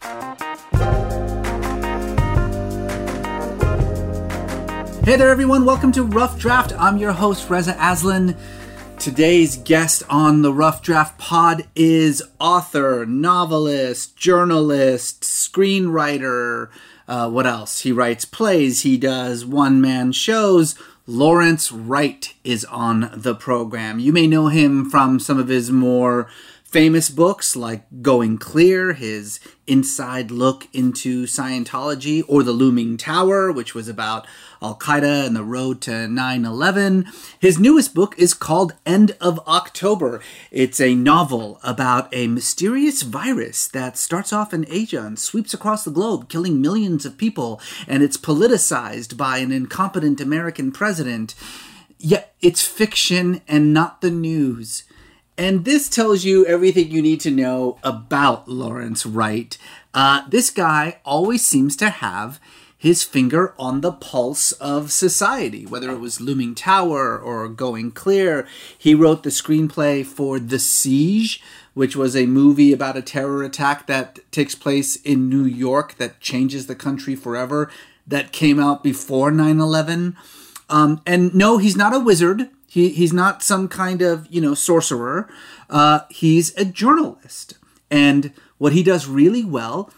Hey there, everyone. Welcome to Rough Draft. I'm your host, Reza Aslan. Today's guest on the Rough Draft pod is author, novelist, journalist, screenwriter. Uh, what else? He writes plays, he does one man shows. Lawrence Wright is on the program. You may know him from some of his more famous books like Going Clear, his inside look into Scientology, or The Looming Tower, which was about Al Qaeda and the road to 9 11. His newest book is called End of October. It's a novel about a mysterious virus that starts off in Asia and sweeps across the globe, killing millions of people, and it's politicized by an incompetent American president. Yet it's fiction and not the news. And this tells you everything you need to know about Lawrence Wright. Uh, this guy always seems to have his finger on the pulse of society, whether it was Looming Tower or Going Clear. He wrote the screenplay for The Siege, which was a movie about a terror attack that takes place in New York that changes the country forever, that came out before 9 11. Um, and no, he's not a wizard. He, he's not some kind of, you know, sorcerer. Uh, he's a journalist. And what he does really well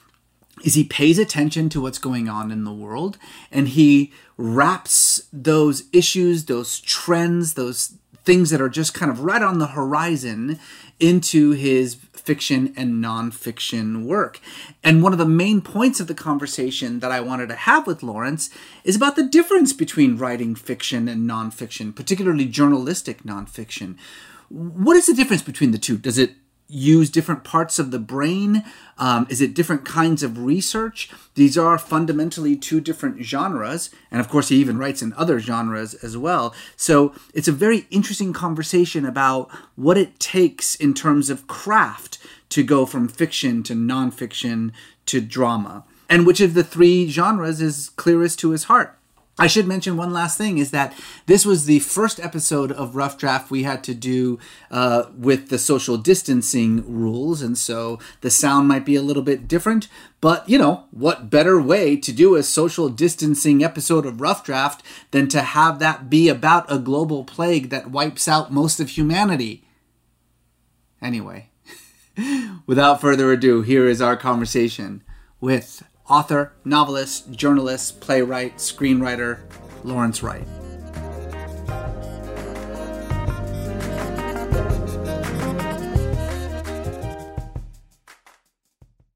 is he pays attention to what's going on in the world and he wraps those issues, those trends, those things that are just kind of right on the horizon into his fiction and nonfiction work. And one of the main points of the conversation that I wanted to have with Lawrence is about the difference between writing fiction and nonfiction, particularly journalistic nonfiction. What is the difference between the two? Does it use different parts of the brain? Um, is it different kinds of research? These are fundamentally two different genres. And of course, he even writes in other genres as well. So it's a very interesting conversation about what it takes in terms of craft to go from fiction to nonfiction to drama. And which of the three genres is clearest to his heart? I should mention one last thing is that this was the first episode of Rough Draft we had to do uh, with the social distancing rules, and so the sound might be a little bit different. But, you know, what better way to do a social distancing episode of Rough Draft than to have that be about a global plague that wipes out most of humanity? Anyway, without further ado, here is our conversation with author, novelist, journalist, playwright, screenwriter, Lawrence Wright.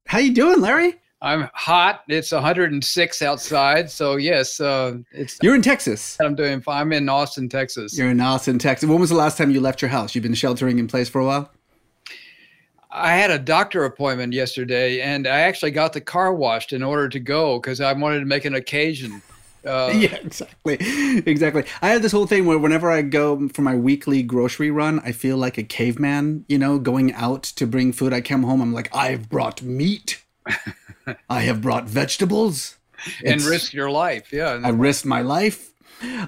How you doing, Larry? I'm hot. It's 106 outside, so yes, uh, it's. You're in Texas. I'm doing. Fine. I'm in Austin, Texas. You're in Austin, Texas. When was the last time you left your house? You've been sheltering in place for a while. I had a doctor appointment yesterday, and I actually got the car washed in order to go because I wanted to make an occasion. Uh, yeah, exactly, exactly. I have this whole thing where whenever I go for my weekly grocery run, I feel like a caveman. You know, going out to bring food. I come home, I'm like, I've brought meat. I have brought vegetables. and risk your life. Yeah, I risked my life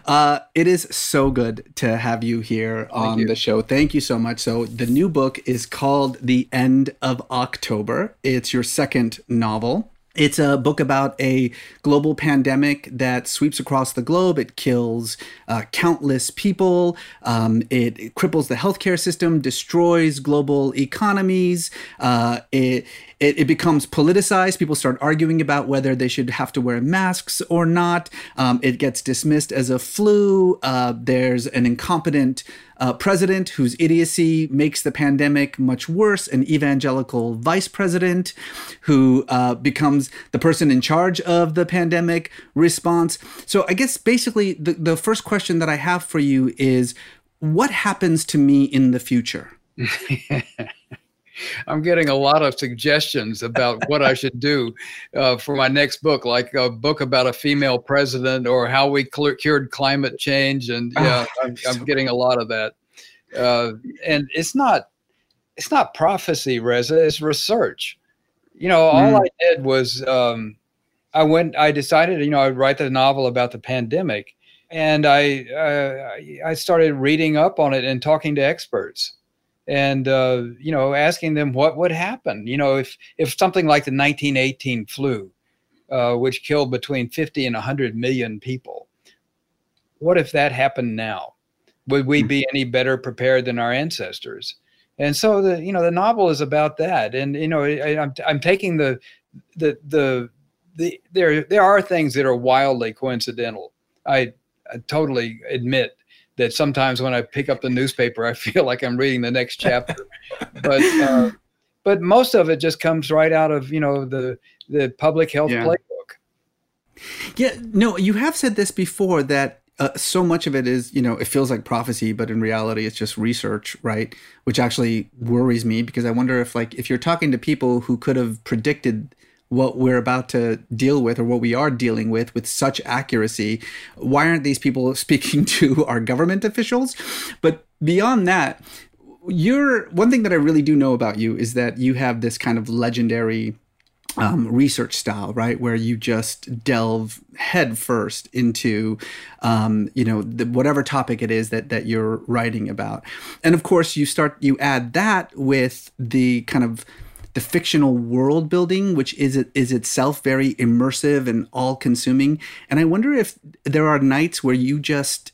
uh, it is so good to have you here on you. the show. Thank you so much. So, the new book is called The End of October. It's your second novel. It's a book about a global pandemic that sweeps across the globe. It kills uh, countless people. Um, it, it, cripples the healthcare system, destroys global economies. Uh, it, it, it, becomes politicized. People start arguing about whether they should have to wear masks or not. Um, it gets dismissed as a flu. Uh, there's an incompetent uh, president whose idiocy makes the pandemic much worse, an evangelical vice president who uh, becomes the person in charge of the pandemic response. So, I guess basically the, the first question that I have for you is what happens to me in the future? I'm getting a lot of suggestions about what I should do uh, for my next book, like a book about a female president or how we cl- cured climate change. And yeah, oh, I'm, I'm, getting a lot of that. Uh, and it's not it's not prophecy, Reza. It's research. You know, all mm. I did was um, I went. I decided, you know, I'd write the novel about the pandemic, and I uh, I started reading up on it and talking to experts and uh, you know asking them what would happen you know if if something like the 1918 flu uh, which killed between 50 and 100 million people what if that happened now? Would we hmm. be any better prepared than our ancestors? And so the you know the novel is about that and you know I, I'm, I'm taking the the the the there there are things that are wildly coincidental. I, I totally admit that sometimes when I pick up the newspaper, I feel like I'm reading the next chapter. but uh, but most of it just comes right out of you know the the public health yeah. playbook. Yeah, no, you have said this before that uh, so much of it is you know it feels like prophecy, but in reality it's just research, right? Which actually worries me because I wonder if like if you're talking to people who could have predicted what we're about to deal with or what we are dealing with with such accuracy. Why aren't these people speaking to our government officials? But beyond that you're one thing that i really do know about you is that you have this kind of legendary um, research style, right, where you just delve headfirst into, um, you know, the, whatever topic it is that that you're writing about, and of course you start you add that with the kind of the fictional world building, which is is itself very immersive and all consuming. And I wonder if there are nights where you just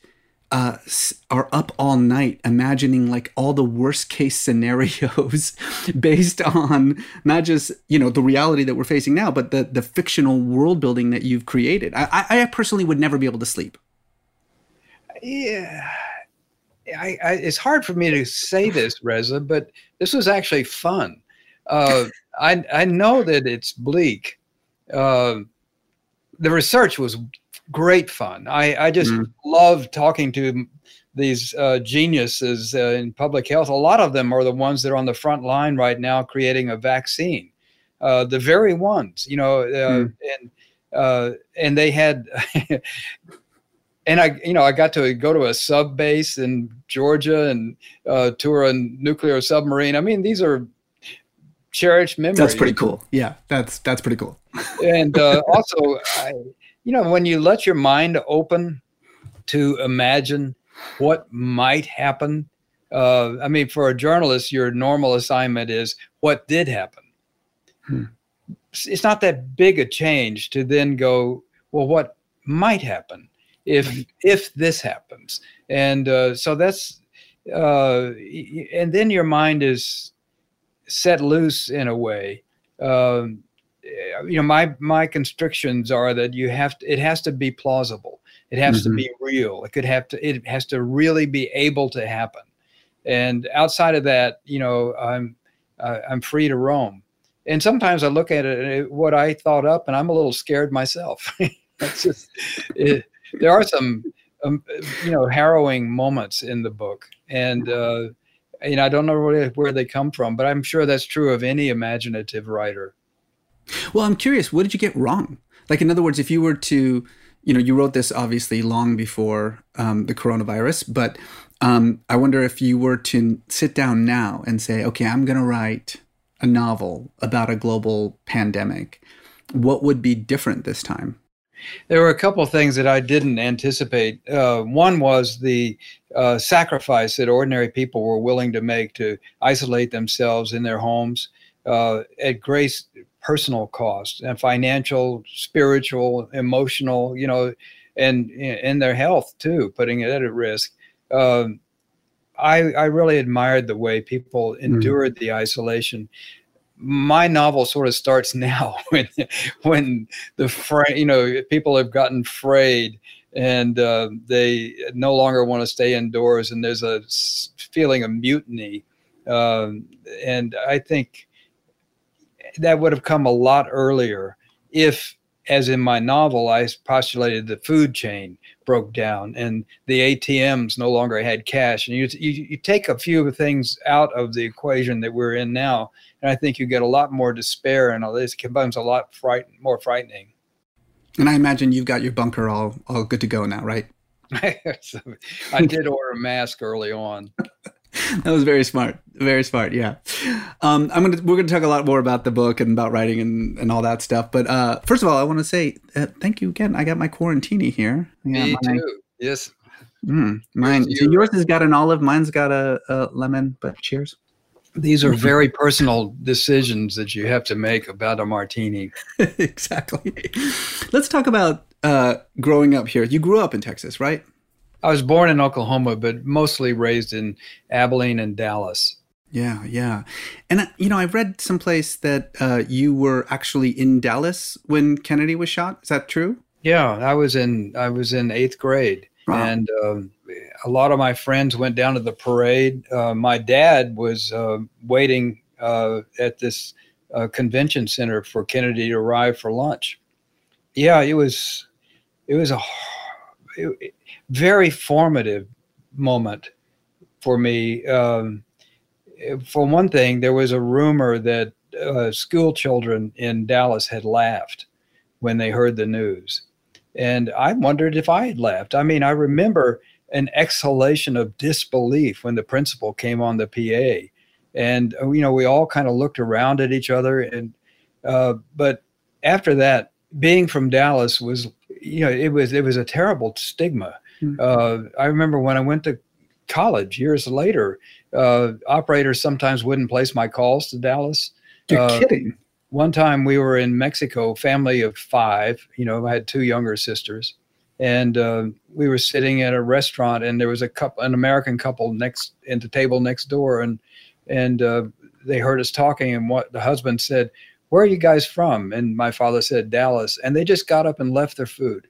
uh, are up all night imagining like all the worst case scenarios based on not just you know the reality that we're facing now, but the the fictional world building that you've created. I, I personally would never be able to sleep. Yeah. I, I, it's hard for me to say this, Reza, but this was actually fun uh, I I know that it's bleak. Uh, the research was great fun. I I just mm. love talking to these uh, geniuses uh, in public health. A lot of them are the ones that are on the front line right now creating a vaccine. Uh, the very ones, you know, mm. and uh and they had. and I, you know, I got to go to a sub base in Georgia and uh, tour a nuclear submarine. I mean, these are cherished memory. That's pretty cool. Yeah, that's that's pretty cool. and uh, also, I, you know, when you let your mind open to imagine what might happen. Uh, I mean, for a journalist, your normal assignment is what did happen. Hmm. It's not that big a change to then go, well, what might happen if if this happens, and uh, so that's uh, and then your mind is set loose in a way. Um, you know, my my constrictions are that you have to. It has to be plausible. It has mm-hmm. to be real. It could have to. It has to really be able to happen. And outside of that, you know, I'm uh, I'm free to roam. And sometimes I look at it, what I thought up, and I'm a little scared myself. Just. It, there are some, um, you know, harrowing moments in the book, and uh, you know, I don't know where, where they come from, but I'm sure that's true of any imaginative writer. Well, I'm curious, what did you get wrong? Like, in other words, if you were to, you know, you wrote this obviously long before um, the coronavirus, but um, I wonder if you were to sit down now and say, okay, I'm going to write a novel about a global pandemic, what would be different this time? There were a couple of things that I didn't anticipate. Uh, one was the uh, sacrifice that ordinary people were willing to make to isolate themselves in their homes uh, at great personal cost and financial, spiritual, emotional, you know, and in their health too, putting it at risk. Um, I, I really admired the way people mm-hmm. endured mm. the isolation my novel sort of starts now when when the fra- you know people have gotten frayed and uh, they no longer want to stay indoors and there's a feeling of mutiny um, and i think that would have come a lot earlier if as in my novel, I postulated the food chain broke down and the ATMs no longer had cash. And you, you, you take a few of the things out of the equation that we're in now, and I think you get a lot more despair and all this becomes a lot fright, more frightening. And I imagine you've got your bunker all all good to go now, right? I did order a mask early on. that was very smart. Very smart. Yeah. Um, I'm gonna we're gonna talk a lot more about the book and about writing and, and all that stuff. But uh, first of all, I want to say uh, thank you again. I got my quarantini here. Me my, too. Yes. Mm, mine. So yours has got an olive. Mine's got a, a lemon. But cheers these are very personal decisions that you have to make about a martini. exactly. Let's talk about uh, growing up here. You grew up in Texas, right? I was born in Oklahoma, but mostly raised in Abilene and Dallas. Yeah, yeah. And, uh, you know, I read someplace that uh, you were actually in Dallas when Kennedy was shot. Is that true? Yeah, I was in I was in eighth grade, wow. and um, a lot of my friends went down to the parade. Uh, my dad was uh, waiting uh, at this uh, convention center for Kennedy to arrive for lunch. Yeah, it was it was a it, very formative moment for me. Um, for one thing, there was a rumor that uh, school children in Dallas had laughed when they heard the news. And I wondered if I had laughed. I mean, I remember an exhalation of disbelief when the principal came on the PA. And, uh, you know, we all kind of looked around at each other. And, uh, but after that, being from Dallas was, you know, it was, it was a terrible stigma. Mm-hmm. Uh, I remember when I went to college years later, uh, operators sometimes wouldn't place my calls to Dallas. You're uh, kidding. One time we were in Mexico, family of five, you know, I had two younger sisters and uh, we were sitting at a restaurant and there was a couple an american couple next at the table next door and and uh, they heard us talking and what the husband said where are you guys from and my father said dallas and they just got up and left their food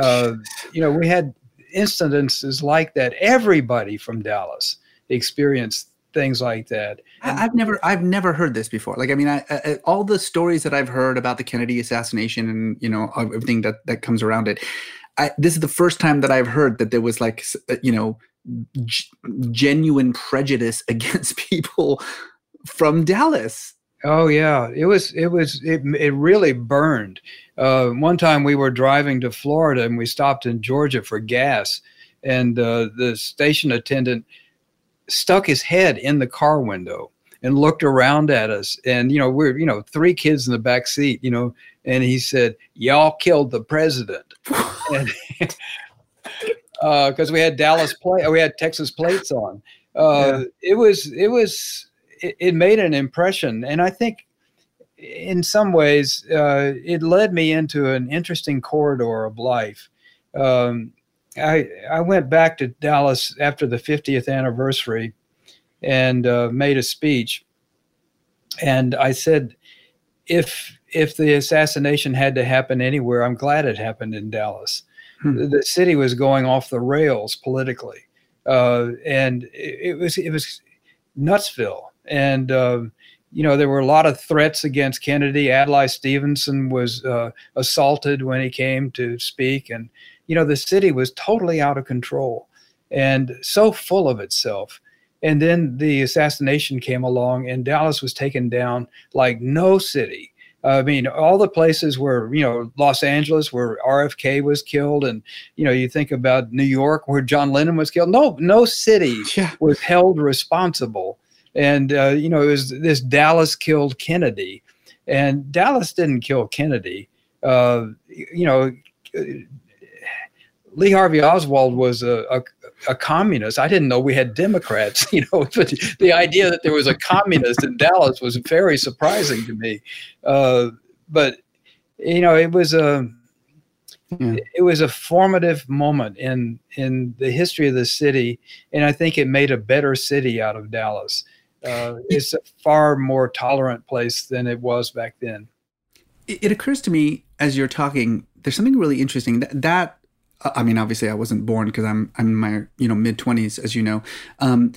uh, you know we had incidences like that everybody from dallas experienced things like that. And I've never, I've never heard this before. Like, I mean, I, I, all the stories that I've heard about the Kennedy assassination and you know everything that that comes around it, I, this is the first time that I've heard that there was like uh, you know g- genuine prejudice against people from Dallas. Oh yeah, it was it was it it really burned. Uh, one time we were driving to Florida and we stopped in Georgia for gas, and uh, the station attendant stuck his head in the car window and looked around at us. And you know we're you know three kids in the back seat, you know, and he said, "Y'all killed the president." because uh, we had Dallas play, we had Texas plates on. Uh, yeah. It was it was it, it, made an impression, and I think in some ways uh, it led me into an interesting corridor of life. Um, I I went back to Dallas after the 50th anniversary and uh, made a speech, and I said, if if the assassination had to happen anywhere, I'm glad it happened in Dallas. Hmm. The city was going off the rails politically, uh, and it, it, was it was Nutsville, and uh, you know there were a lot of threats against Kennedy. Adlai Stevenson was uh, assaulted when he came to speak, and you know the city was totally out of control and so full of itself. And then the assassination came along, and Dallas was taken down like no city I mean, all the places where, you know, Los Angeles, where RFK was killed, and, you know, you think about New York, where John Lennon was killed. No, no city yeah. was held responsible. And, uh, you know, it was this Dallas killed Kennedy. And Dallas didn't kill Kennedy. Uh, you know, Lee Harvey Oswald was a, a, a, communist. I didn't know we had Democrats. You know, but the idea that there was a communist in Dallas was very surprising to me. Uh, but you know, it was a yeah. it was a formative moment in in the history of the city, and I think it made a better city out of Dallas. Uh, it's a far more tolerant place than it was back then. It, occurs to me as you're talking. There's something really interesting that, that I mean, obviously, I wasn't born because I'm I'm in my you know mid twenties, as you know. Um,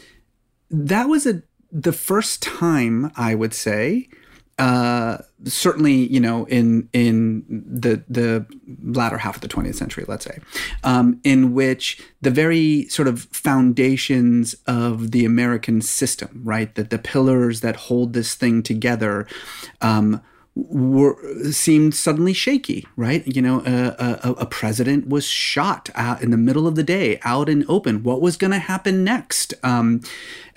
that was a the first time I would say uh, certainly, you know, in in the the latter half of the 20th century, let's say, um, in which the very sort of foundations of the American system, right, that the pillars that hold this thing together, um, were seemed suddenly shaky, right? You know, a, a, a president was shot in the middle of the day, out in open. What was going to happen next? Um,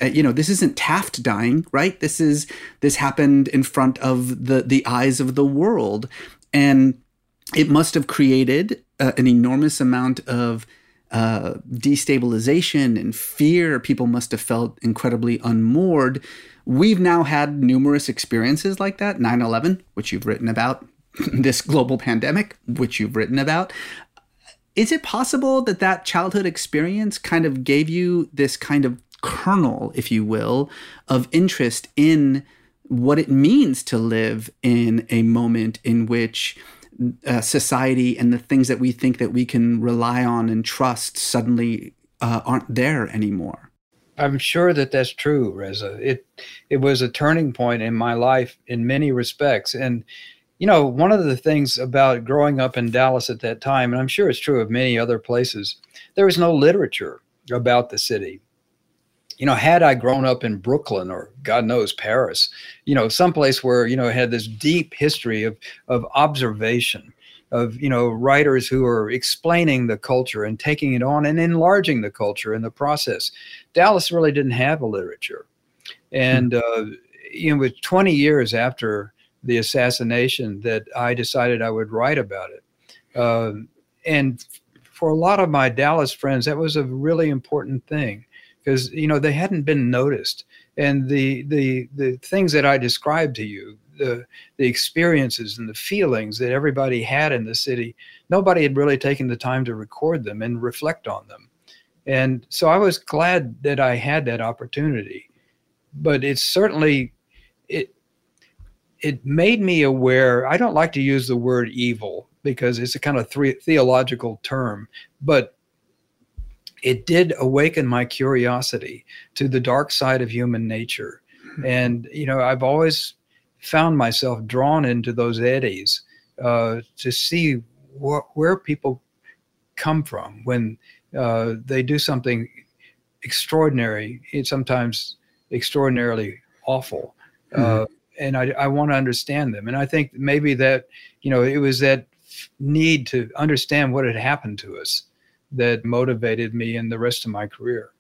uh, you know, this isn't Taft dying, right? This is this happened in front of the the eyes of the world, and it must have created uh, an enormous amount of uh, destabilization and fear. People must have felt incredibly unmoored We've now had numerous experiences like that 9 11, which you've written about, this global pandemic, which you've written about. Is it possible that that childhood experience kind of gave you this kind of kernel, if you will, of interest in what it means to live in a moment in which uh, society and the things that we think that we can rely on and trust suddenly uh, aren't there anymore? I'm sure that that's true, Reza. It it was a turning point in my life in many respects, and you know, one of the things about growing up in Dallas at that time, and I'm sure it's true of many other places, there was no literature about the city. You know, had I grown up in Brooklyn or God knows Paris, you know, someplace where you know had this deep history of of observation of you know writers who are explaining the culture and taking it on and enlarging the culture in the process. Dallas really didn't have a literature, and hmm. uh, you know, with 20 years after the assassination, that I decided I would write about it, uh, and for a lot of my Dallas friends, that was a really important thing because you know they hadn't been noticed and the the the things that I described to you the the experiences and the feelings that everybody had in the city nobody had really taken the time to record them and reflect on them. And so i was glad that i had that opportunity. But it's certainly it it made me aware i don't like to use the word evil because it's a kind of three, theological term but it did awaken my curiosity to the dark side of human nature. Hmm. and you know i've always found myself drawn into those eddies uh, to see wh- where people come from when uh, they do something extraordinary, sometimes extraordinarily awful. Uh, mm-hmm. Uh, and I, I want to understand them. And I think maybe that, you know, it was that need to understand what had happened to us that motivated me in the rest of my career.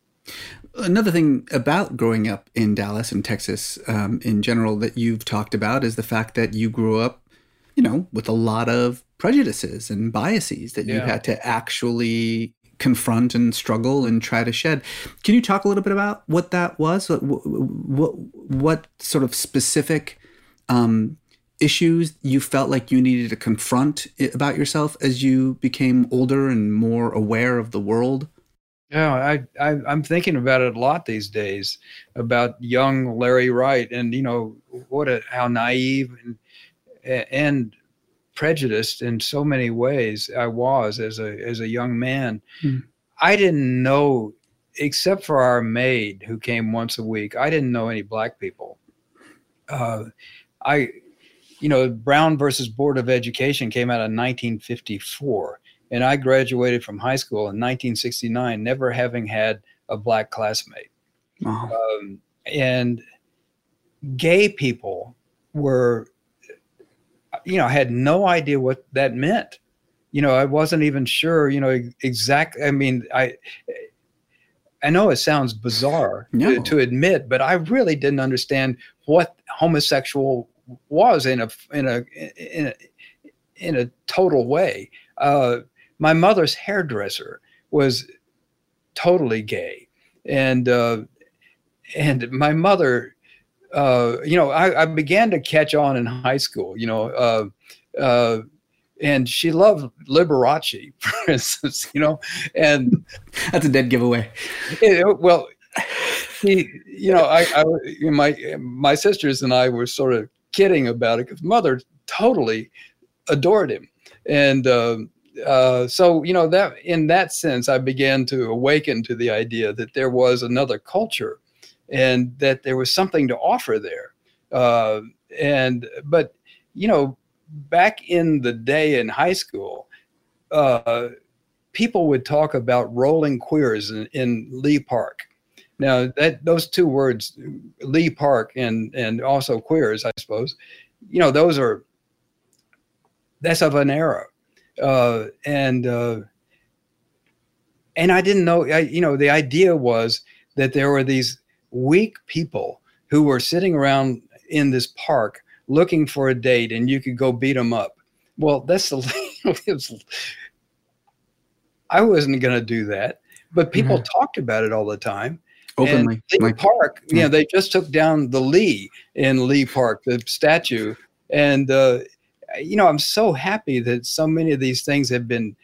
Another thing about growing up in Dallas and Texas um, in general that you've talked about is the fact that you grew up, you know, with a lot of prejudices and biases that you had to actually confront and struggle and try to shed. Can you talk a little bit about what that was? What what, what sort of specific um, issues you felt like you needed to confront about yourself as you became older and more aware of the world? Yeah, I, I I'm thinking about it a lot these days about young Larry Wright, and you know what a how naive and and prejudiced in so many ways I was as a as a young man. Hmm. I didn't know, except for our maid who came once a week. I didn't know any black people. Uh, I, you know, Brown versus Board of Education came out in 1954 and I graduated from high school in 1969, never having had a black classmate. Um, and gay people were, you know, I had no idea what that meant. You know, I wasn't even sure, you know, exactly. I mean, I, I know it sounds bizarre no. to, to, admit, but I really didn't understand what homosexual was in a in a in a in a total way. Uh, my mother's hairdresser was totally gay, and uh, and my mother, uh, you know, I, I, began to catch on in high school. You know, uh, uh and she loved Liberace, for instance. You know, and that's a dead giveaway. It, well, he, you know, I, I, my my sisters and I were sort of kidding about it because mother totally adored him, and um, uh, so you know that in that sense, I began to awaken to the idea that there was another culture, and that there was something to offer there. Uh, and but you know, back in the day in high school, uh, people would talk about rolling queers in, in Lee Park. Now that those two words, Lee Park and and also queers, I suppose, you know, those are that's of an era, uh, and uh, and I didn't know. I, you know, the idea was that there were these weak people who were sitting around in this park looking for a date, and you could go beat them up. Well, that's the. was, I wasn't going to do that, but people mm-hmm. talked about it all the time. Openly, and Lee Park, yeah. you know, they just took down the Lee in Lee Park, the statue, and uh, you know, I'm so happy that so many of these things have been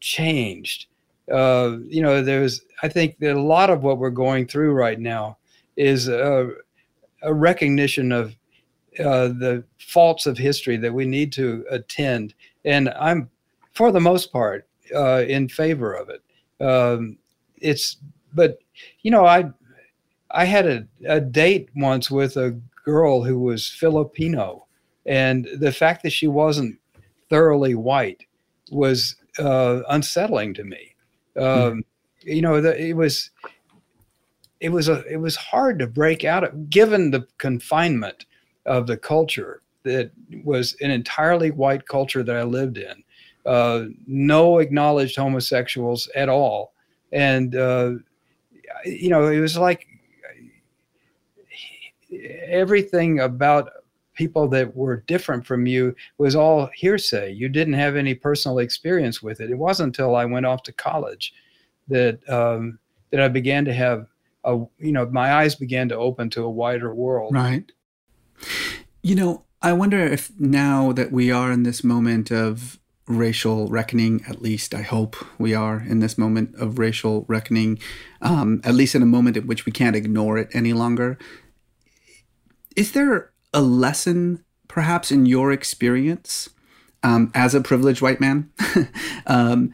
changed. Uh, you know, there's, I think that a lot of what we're going through right now is a, a recognition of uh, the faults of history that we need to attend. And I'm, for the most part, uh, in favor of it. Um, it's, but you know, I, I had a, a date once with a girl who was Filipino, and the fact that she wasn't thoroughly white was uh, unsettling to me. Um. You know, the, it was it was a it was hard to break out of, given the confinement of the culture that was an entirely white culture that I lived in. Uh, no acknowledged homosexuals at all, and uh, you know, it was like everything about people that were different from you was all hearsay. You didn't have any personal experience with it. It wasn't until I went off to college that um, that I began to have a you know my eyes began to open to a wider world. Right. You know, I wonder if now that we are in this moment of racial reckoning, at least I hope we are in this moment of racial reckoning, um, at least in a moment in which we can't ignore it any longer. Is there a lesson, perhaps, in your experience um, as a privileged white man um,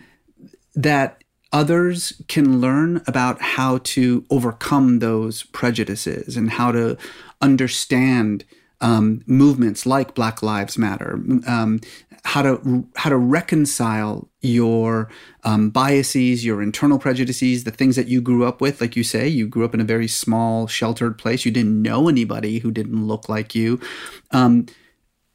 that others can learn about how to overcome those prejudices and how to understand um, movements like Black Lives Matter, um, how to how to reconcile your um, biases, your internal prejudices, the things that you grew up with. Like you say, you grew up in a very small, sheltered place. You didn't know anybody who didn't look like you. Um,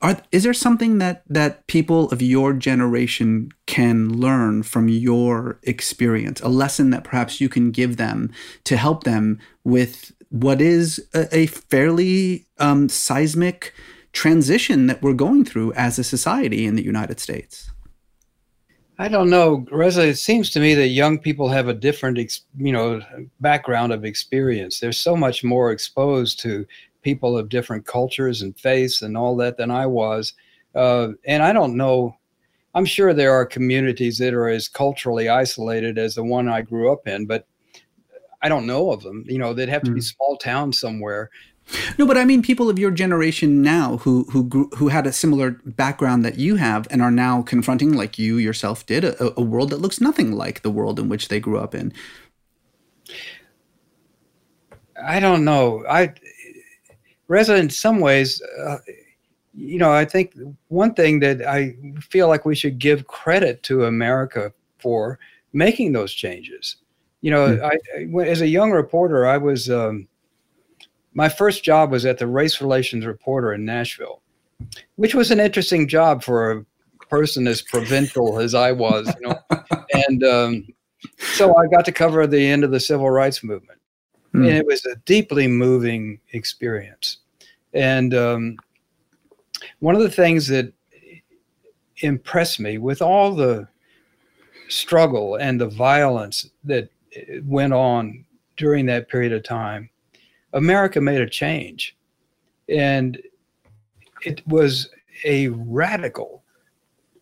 are, is there something that that people of your generation can learn from your experience? A lesson that perhaps you can give them to help them with what is a, a fairly um, seismic transition that we're going through as a society in the United States? I don't know, Reza. It seems to me that young people have a different, you know, background of experience. They're so much more exposed to people of different cultures and faiths and all that than I was. Uh, and I don't know. I'm sure there are communities that are as culturally isolated as the one I grew up in, but I don't know of them. You know, they'd have to be hmm. small towns somewhere no, but I mean people of your generation now who who grew, who had a similar background that you have and are now confronting, like you yourself did, a, a world that looks nothing like the world in which they grew up in. I don't know. I, Reza, in some ways, uh, you know, I think one thing that I feel like we should give credit to America for making those changes. You know, mm-hmm. I, as a young reporter, I was. Um, my first job was at the Race Relations Reporter in Nashville, which was an interesting job for a person as provincial as I was, you know. and um, so I got to cover the end of the civil rights movement, mm. and it was a deeply moving experience. And um, one of the things that impressed me with all the struggle and the violence that went on during that period of time America made a change. And it was a radical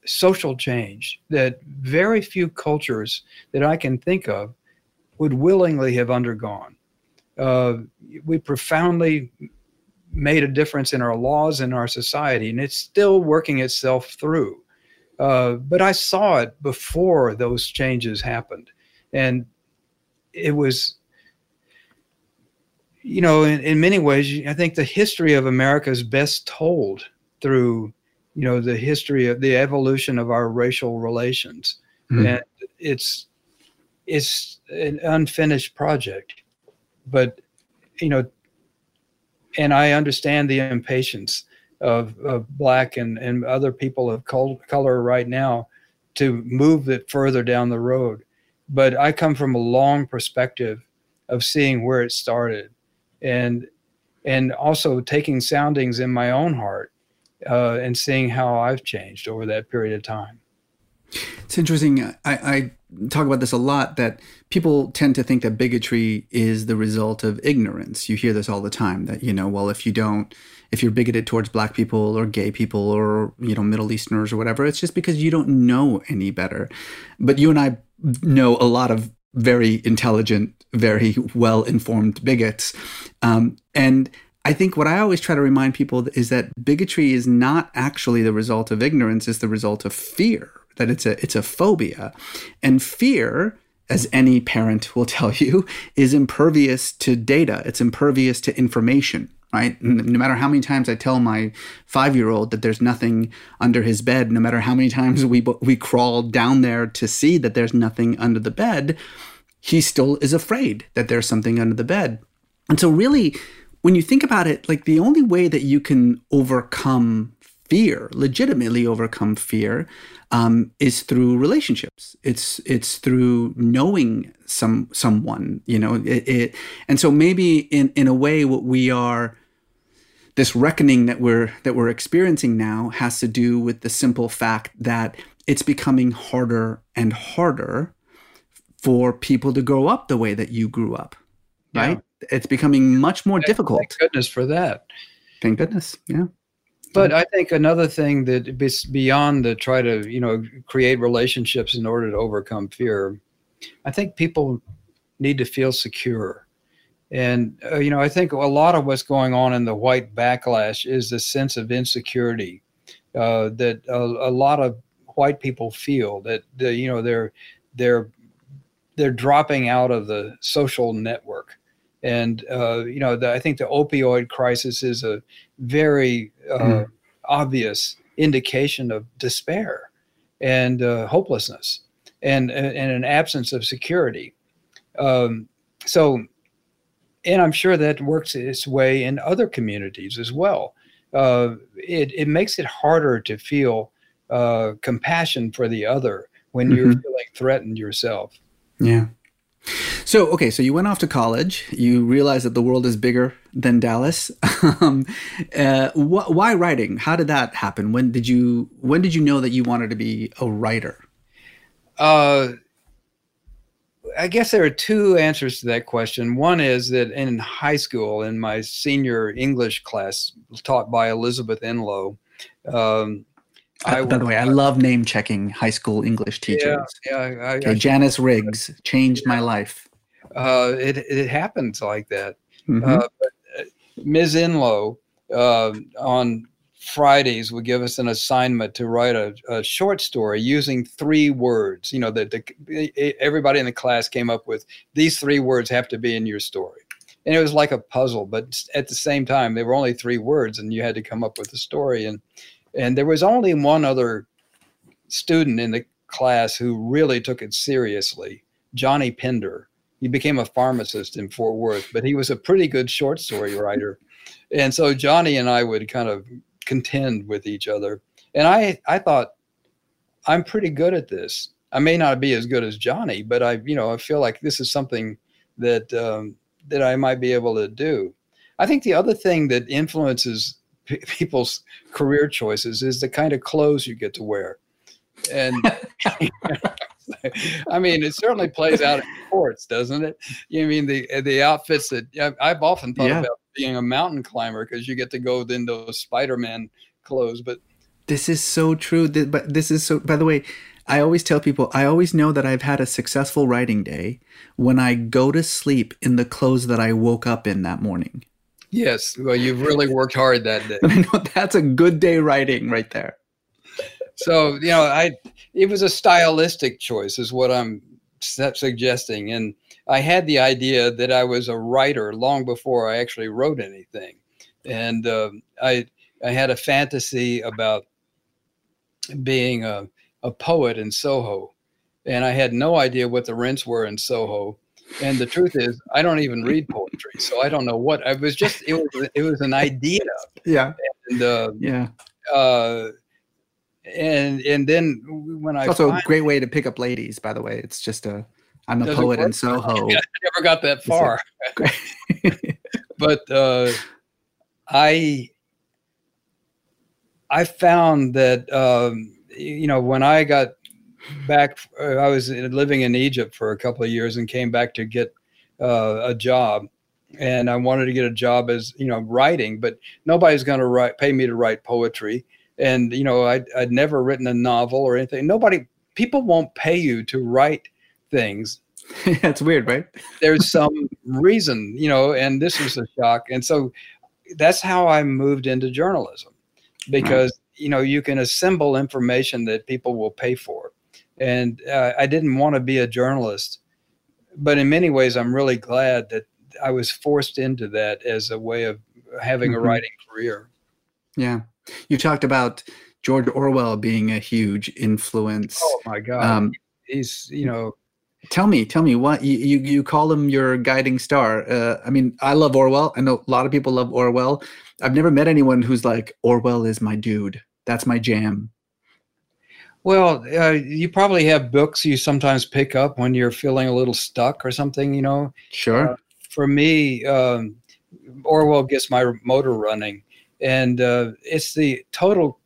social change that very few cultures that I can think of would willingly have undergone. Uh, we profoundly made a difference in our laws and our society, and it's still working itself through. Uh, but I saw it before those changes happened, and it was you know, in, in many ways, I think the history of America is best told through, you know, the history of the evolution of our racial relations, mm. and it's it's an unfinished project, but you know, and I understand the impatience of, of black and, and other people of color right now to move it further down the road. But I come from a long perspective of seeing where it started and and also taking soundings in my own heart uh, and seeing how I've changed over that period of time. It's interesting. I, I, talk about this a lot that people tend to think that bigotry is the result of ignorance. You hear this all the time that, you know, well, if you don't, if you're bigoted towards black people or gay people or, you know, Middle Easterners or whatever, it's just because you don't know any better. But you and I know a lot of very intelligent, very well informed bigots. Um, and I think what I always try to remind people is that bigotry is not actually the result of ignorance, it's the result of fear that it's a it's a phobia and fear as any parent will tell you is impervious to data it's impervious to information right no matter how many times i tell my 5-year-old that there's nothing under his bed no matter how many times we we crawl down there to see that there's nothing under the bed he still is afraid that there's something under the bed and so really when you think about it like the only way that you can overcome fear legitimately overcome fear um, is through relationships. It's it's through knowing some someone, you know. It, it, and so maybe in in a way, what we are this reckoning that we're that we're experiencing now has to do with the simple fact that it's becoming harder and harder for people to grow up the way that you grew up. Right? It's becoming much more difficult. Thank goodness for that. Thank goodness. Yeah. But I think another thing that beyond the try to you know create relationships in order to overcome fear, I think people need to feel secure. And uh, you know, I think a lot of what's going on in the white backlash is the sense of insecurity uh, that a, a, lot of white people feel that the, you know they're they're they're dropping out of the social network and uh, you know, the, I think the opioid crisis is a very uh, mm. obvious indication of despair and uh, hopelessness, and and an absence of security. Um, so, and I'm sure that works its way in other communities as well. Uh, it it makes it harder to feel uh, compassion for the other when mm-hmm. you're feeling threatened yourself. Yeah. So, okay, so you went off to college. You realized that the world is bigger than Dallas. um, uh, wh- why writing? How did that happen? When did you When did you know that you wanted to be a writer? Uh, I guess there are two answers to that question. One is that in high school, in my senior English class taught by Elizabeth Enlow, um, I, by the way, I love name checking high school English teachers. Yeah, yeah. I, okay, I, Janice Riggs changed my life. Uh, it it happens like that. Mm-hmm. Uh, uh, Ms. Enlow uh, on Fridays would give us an assignment to write a, a short story using three words. You know, that everybody in the class came up with these three words have to be in your story. And it was like a puzzle, but at the same time, there were only three words, and you had to come up with a story. And and there was only one other student in the class who really took it seriously, Johnny Pender. He became a pharmacist in Fort Worth, but he was a pretty good short story writer. And so Johnny and I would kind of contend with each other. And I, I thought, I'm pretty good at this. I may not be as good as Johnny, but I, you know, I feel like this is something that um, that I might be able to do. I think the other thing that influences people's career choices is the kind of clothes you get to wear. And I mean, it certainly plays out in sports, doesn't it? You mean the the outfits that I've often thought yeah. about being a mountain climber because you get to go in those Spider-Man clothes. But this is so true. But this is so. By the way, I always tell people I always know that I've had a successful writing day when I go to sleep in the clothes that I woke up in that morning. Yes. Well, you've really worked hard that day. Know that's a good day writing right there. So, you know, I it was a stylistic choice is what I'm suggesting. And I had the idea that I was a writer long before I actually wrote anything, and uh, I I had a fantasy about being a, a poet in Soho, and I had no idea what the rents were in Soho. And the truth is, I don't even read poetry, so I don't know what. I was just it was it was an idea. Yeah. And uh, Yeah. uh, and and then when I It's also a great way to pick up ladies, by the way. It's just a I'm a poet in? Soho. Yeah, I never got that far. but uh, I I found that um, you know when I got back, uh, I was living in Egypt for a couple of years and came back to get uh, a job, and I wanted to get a job as you know writing, but nobody's going to write pay me to write poetry, and you know I'd, I'd never written a novel or anything. Nobody, people won't pay you to write things That's weird, right? there's some reason, you know, and this was a shock. And so that's how I moved into journalism because, you know, you can assemble information that people will pay for. And uh, I didn't want to be a journalist, but in many ways, I'm really glad that I was forced into that as a way of having Mhm. a writing career. Yeah. You talked about George Orwell being a huge influence. Oh my God. Um, He's, you know, Tell me, tell me what you, you, you call him your guiding star. Uh, I mean, I love Orwell. I know a lot of people love Orwell. I've never met anyone who's like, Orwell is my dude. That's my jam. Well, uh, you probably have books you sometimes pick up when you're feeling a little stuck or something, you know. Sure. For me, um, Orwell gets my motor running, and uh, it's the total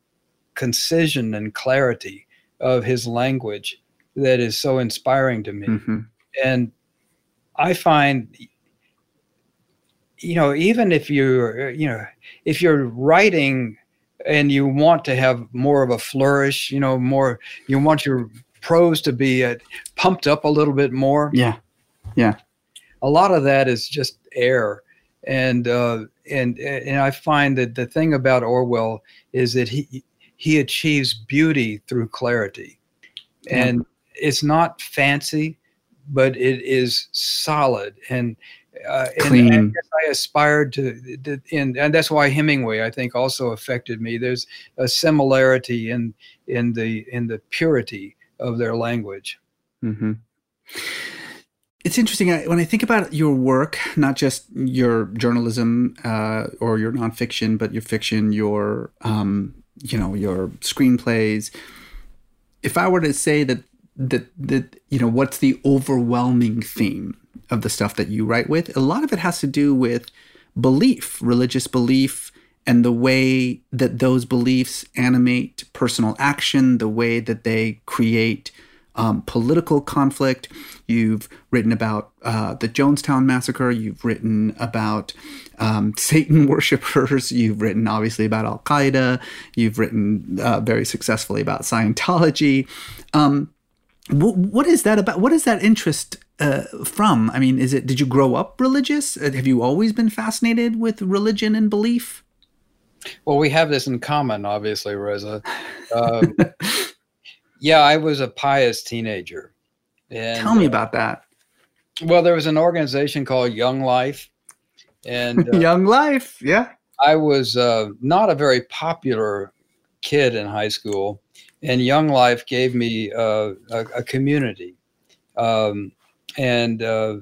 concision and clarity of his language that is so inspiring to me. hmm And I find, you know, even if you're, you know, if you're writing and you want to have more of a flourish, you know, more, you want your prose to be uh, pumped up a little bit more. Yeah. Yeah. A lot of that is just air. And, uh, and, and I find that the thing about Orwell is that he, he achieves beauty through clarity. Yeah. And it's not fancy, but it is solid and uh, and I I aspired to, to and, and that's why Hemingway I think also affected me. There's a similarity in in the in the purity of their language. hmm It's interesting I- when I think about your work, not just your journalism uh, or your nonfiction, but your fiction, your um, you know your screenplays. If I were to say that that that you know what's the overwhelming theme of the stuff that you write with, a lot of it has to do with belief, religious belief, and the way that those beliefs animate personal action, the way that they create um, political conflict. You've written about uh, the Jonestown Massacre. You've written about um, Satan worshippers. You've written, obviously, about Al Qaeda. You've written uh, very successfully about Scientology. Um, wh- what is that about? What is that interest uh, from? I mean, is it? Did you grow up religious? Uh, Have you always been fascinated with religion and belief? Well, we have this in common, obviously, Reza. Um, yeah, I was a pious teenager. And, Tell me uh, about that. Well, there was an organization called Young Life, and uh, Young life, yeah. I was uh, not a very popular kid in high school, and Young Life gave me uh, a, a community, um, and uh,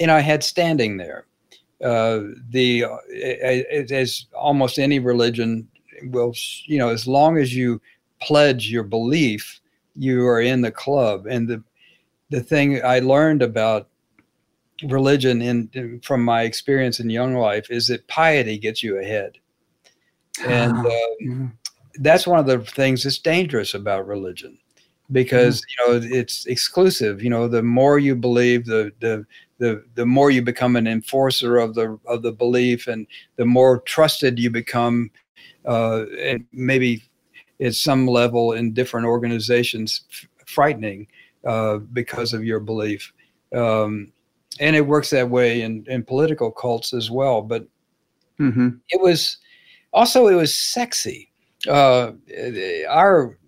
and I had standing there. Uh, the as almost any religion will, you know, as long as you pledge your belief, you are in the club. And the the thing I learned about religion in, from my experience in young life is that piety gets you ahead and uh, that's one of the things that's dangerous about religion because you know it's exclusive you know the more you believe the the the, the more you become an enforcer of the of the belief and the more trusted you become uh, and maybe at some level in different organizations f- frightening uh, because of your belief. Um, and it works that way in, in political cults as well but Mhm. it was also it was sexy. Uh our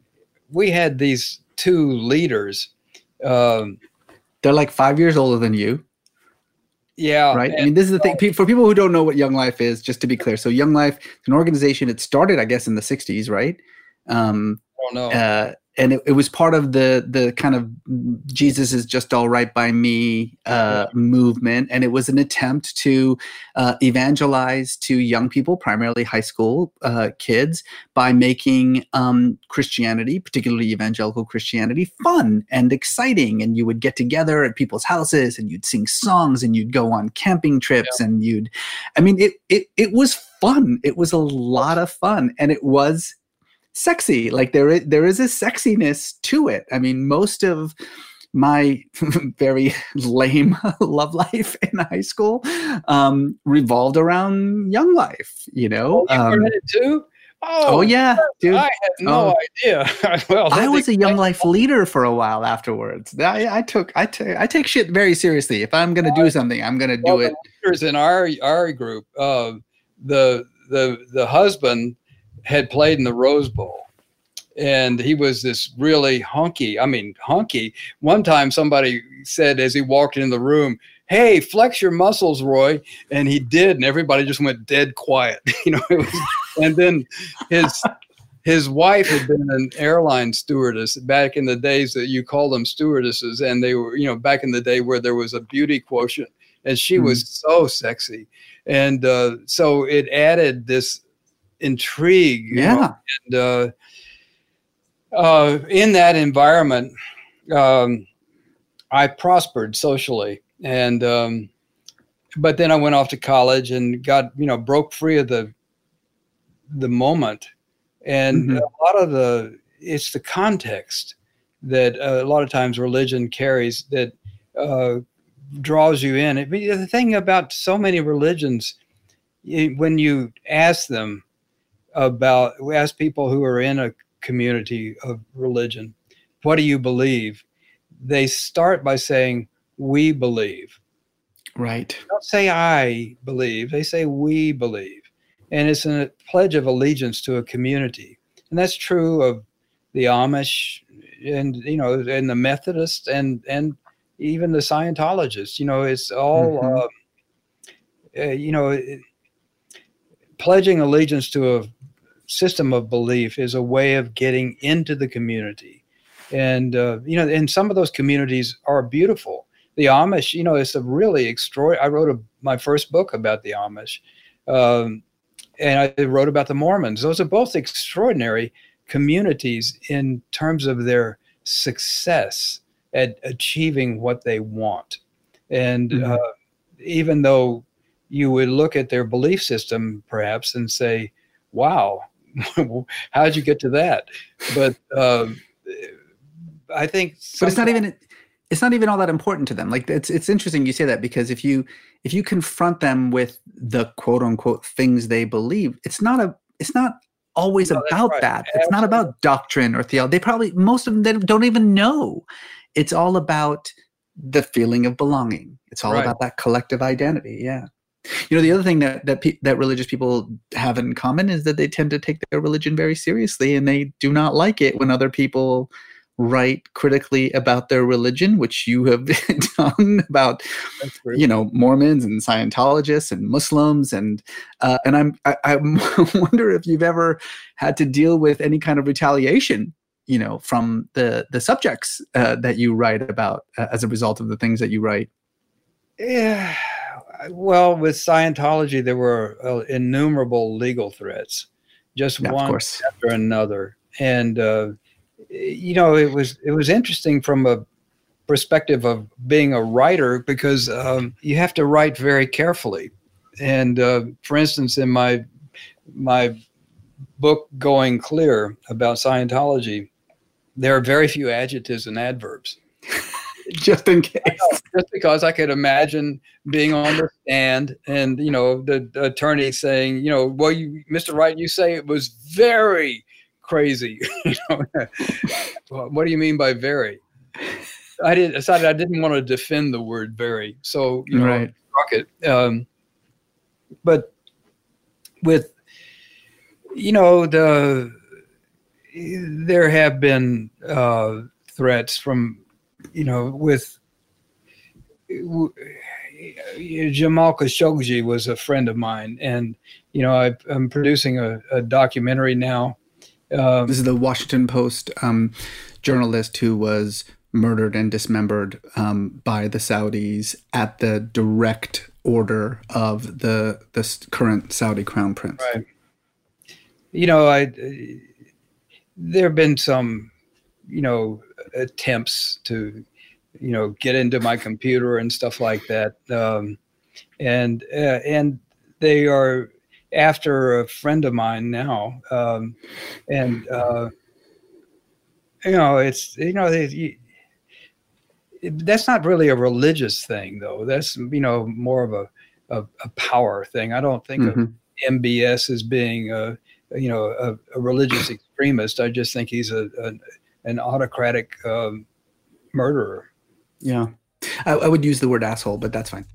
we had these two leaders um They're like five years older than you. Yeah. Right. I mean, this is the thing for people who don't know what Young Life is, just to be clear. So, Young Life is an organization. It started, I guess, in the 60s, right? Um, I don't know. Uh, and it, it, was part of the the kind of Jesus is just all right by me uh, movement, and it was an attempt to uh, evangelize to young people, primarily high school uh, kids, by making um, Christianity, particularly evangelical Christianity, fun and exciting. And you would get together at people's houses, and you'd sing songs, and you'd go on camping trips, yeah. and you'd, I mean, it it it was fun. It was a lot of fun, and it was sexy. Like there is, there is a sexiness to it. I mean, most of my very lame love life in high school um, revolved around young life. You know, oh, um, too. Oh, oh, yeah, dude! I had no oh. idea. well, I was a young life leader for a while afterwards. I, I took I, t- I take shit very seriously. If I'm to do something, I'm to do it. Leaders in our our group, uh, the the the husband had played in the Rose Bowl. And he was this really hunky, I mean, hunky. One time somebody said as he walked in the room, Hey, flex your muscles, Roy. And he did. And everybody just went dead quiet. you know, was, and then his his wife had been an airline stewardess back in the days that you call them stewardesses and they were you know back in the day where there was a beauty quotient and she mm was so sexy and uh, so it added this intrigue. Yeah. Know? And uh, uh, in that environment, um, I prospered socially, and um, but then I went off to college and got you know broke free of the the moment, and mm-hmm. a lot of the it's the context that uh, a lot of times religion carries that uh, draws you in. I mean, the thing about so many religions, when you ask them, about we ask people who are in a community of religion, what do you believe? They start by saying, we believe. Right. They don't say I believe, they say we believe. And it's a pledge of allegiance to a community. And that's true of the Amish and you know and the Methodists and and even the Scientologists. You know, it's all mm-hmm. uh, uh, you know pledging allegiance to a system of belief is a way of getting into the community. And, uh, you know, and some of those communities are beautiful. The Amish, you know, it's a really extraordinary. I wrote a, my first book about the Amish. Um, and I wrote about the Mormons. Those are both extraordinary communities in terms of their success at achieving what they want. And mm-hmm. uh, even though you would look at their belief system perhaps and say, wow, how did you get to that? But um, I think, but it's not even it's not even all that important to them. Like it's it's interesting you say that because if you if you confront them with the quote unquote things they believe, it's not a it's not always no, about right. that. It's not about doctrine or theology. They probably most of them they don't even know. It's all about the feeling of belonging. It's all right. about that collective identity. Yeah. You know, the other thing that that pe- that religious people have in common is that they tend to take their religion very seriously, and they do not like it when other people write critically about their religion, which you have done about, you know, Mormons and Scientologists and Muslims, and uh, and I'm I, I wonder if you've ever had to deal with any kind of retaliation you know from the the subjects uh, that you write about uh, as a result of the things that you write. Yeah well, with Scientology, there were uh, innumerable legal threats, just yeah, one after another, and uh, you know it was it was interesting from a perspective of being a writer because um, you have to write very carefully. And uh, for instance, in my my book "Going Clear" about Scientology, there are very few adjectives and adverbs. Just in case. just because I could imagine being on the stand and you know the, the, attorney saying, you know, well, you, Mr. Wright, you say it was very crazy. what do you mean by very? I did decided I didn't want to defend the word very, so you know, right. rocket. Um, but with you know the there have been uh, threats from you know, with Jamal Khashoggi was a friend of mine, and you know I, am producing a, a, documentary now. Um, this is the Washington Post um, journalist who was murdered and dismembered um, by the Saudis at the direct order of the the current Saudi crown prince. Right. You know, I there have been some, you know, attempts to, you know, get into my computer and stuff like that, um, and uh, and they are after a friend of mine now, um, and uh, you know, it's you know, they, that's not really a religious thing though. That's you know more of a a, a power thing. I don't think mm-hmm. of mbs as being a you know a, a, religious extremist. I just think he's a, a an autocratic um, murderer. Yeah. I, I would use the word asshole but that's fine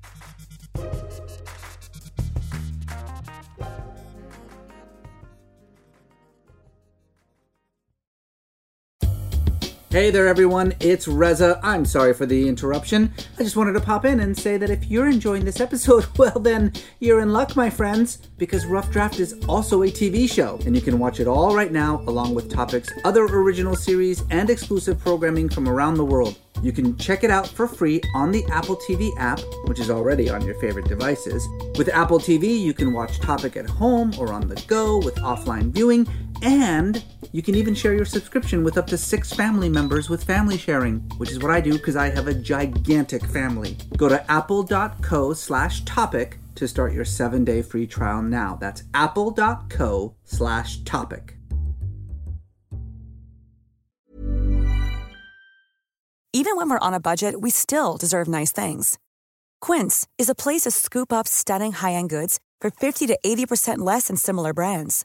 Hey there, everyone. It's Reza. I'm sorry for the interruption. I just wanted to pop in and say that if you're enjoying this episode, well, then you're in luck, my friends, because Rough Draft is also a TV show, and you can watch it all right now, along with Topic's, other original series, and exclusive programming from around the world. You can check it out for free on the Apple TV app, which is already on your favorite devices. With Apple TV, you can watch Topic at home or on the go with offline viewing, and you can even share your subscription with up to six family members with family sharing, which is what I do because I have a gigantic family. Go to apple.co slash topic to start your seven day free trial now. That's apple.co slash topic. Even when we're on a budget, we still deserve nice things. Quince is a place to scoop up stunning high end goods for 50 to 80% less than similar brands.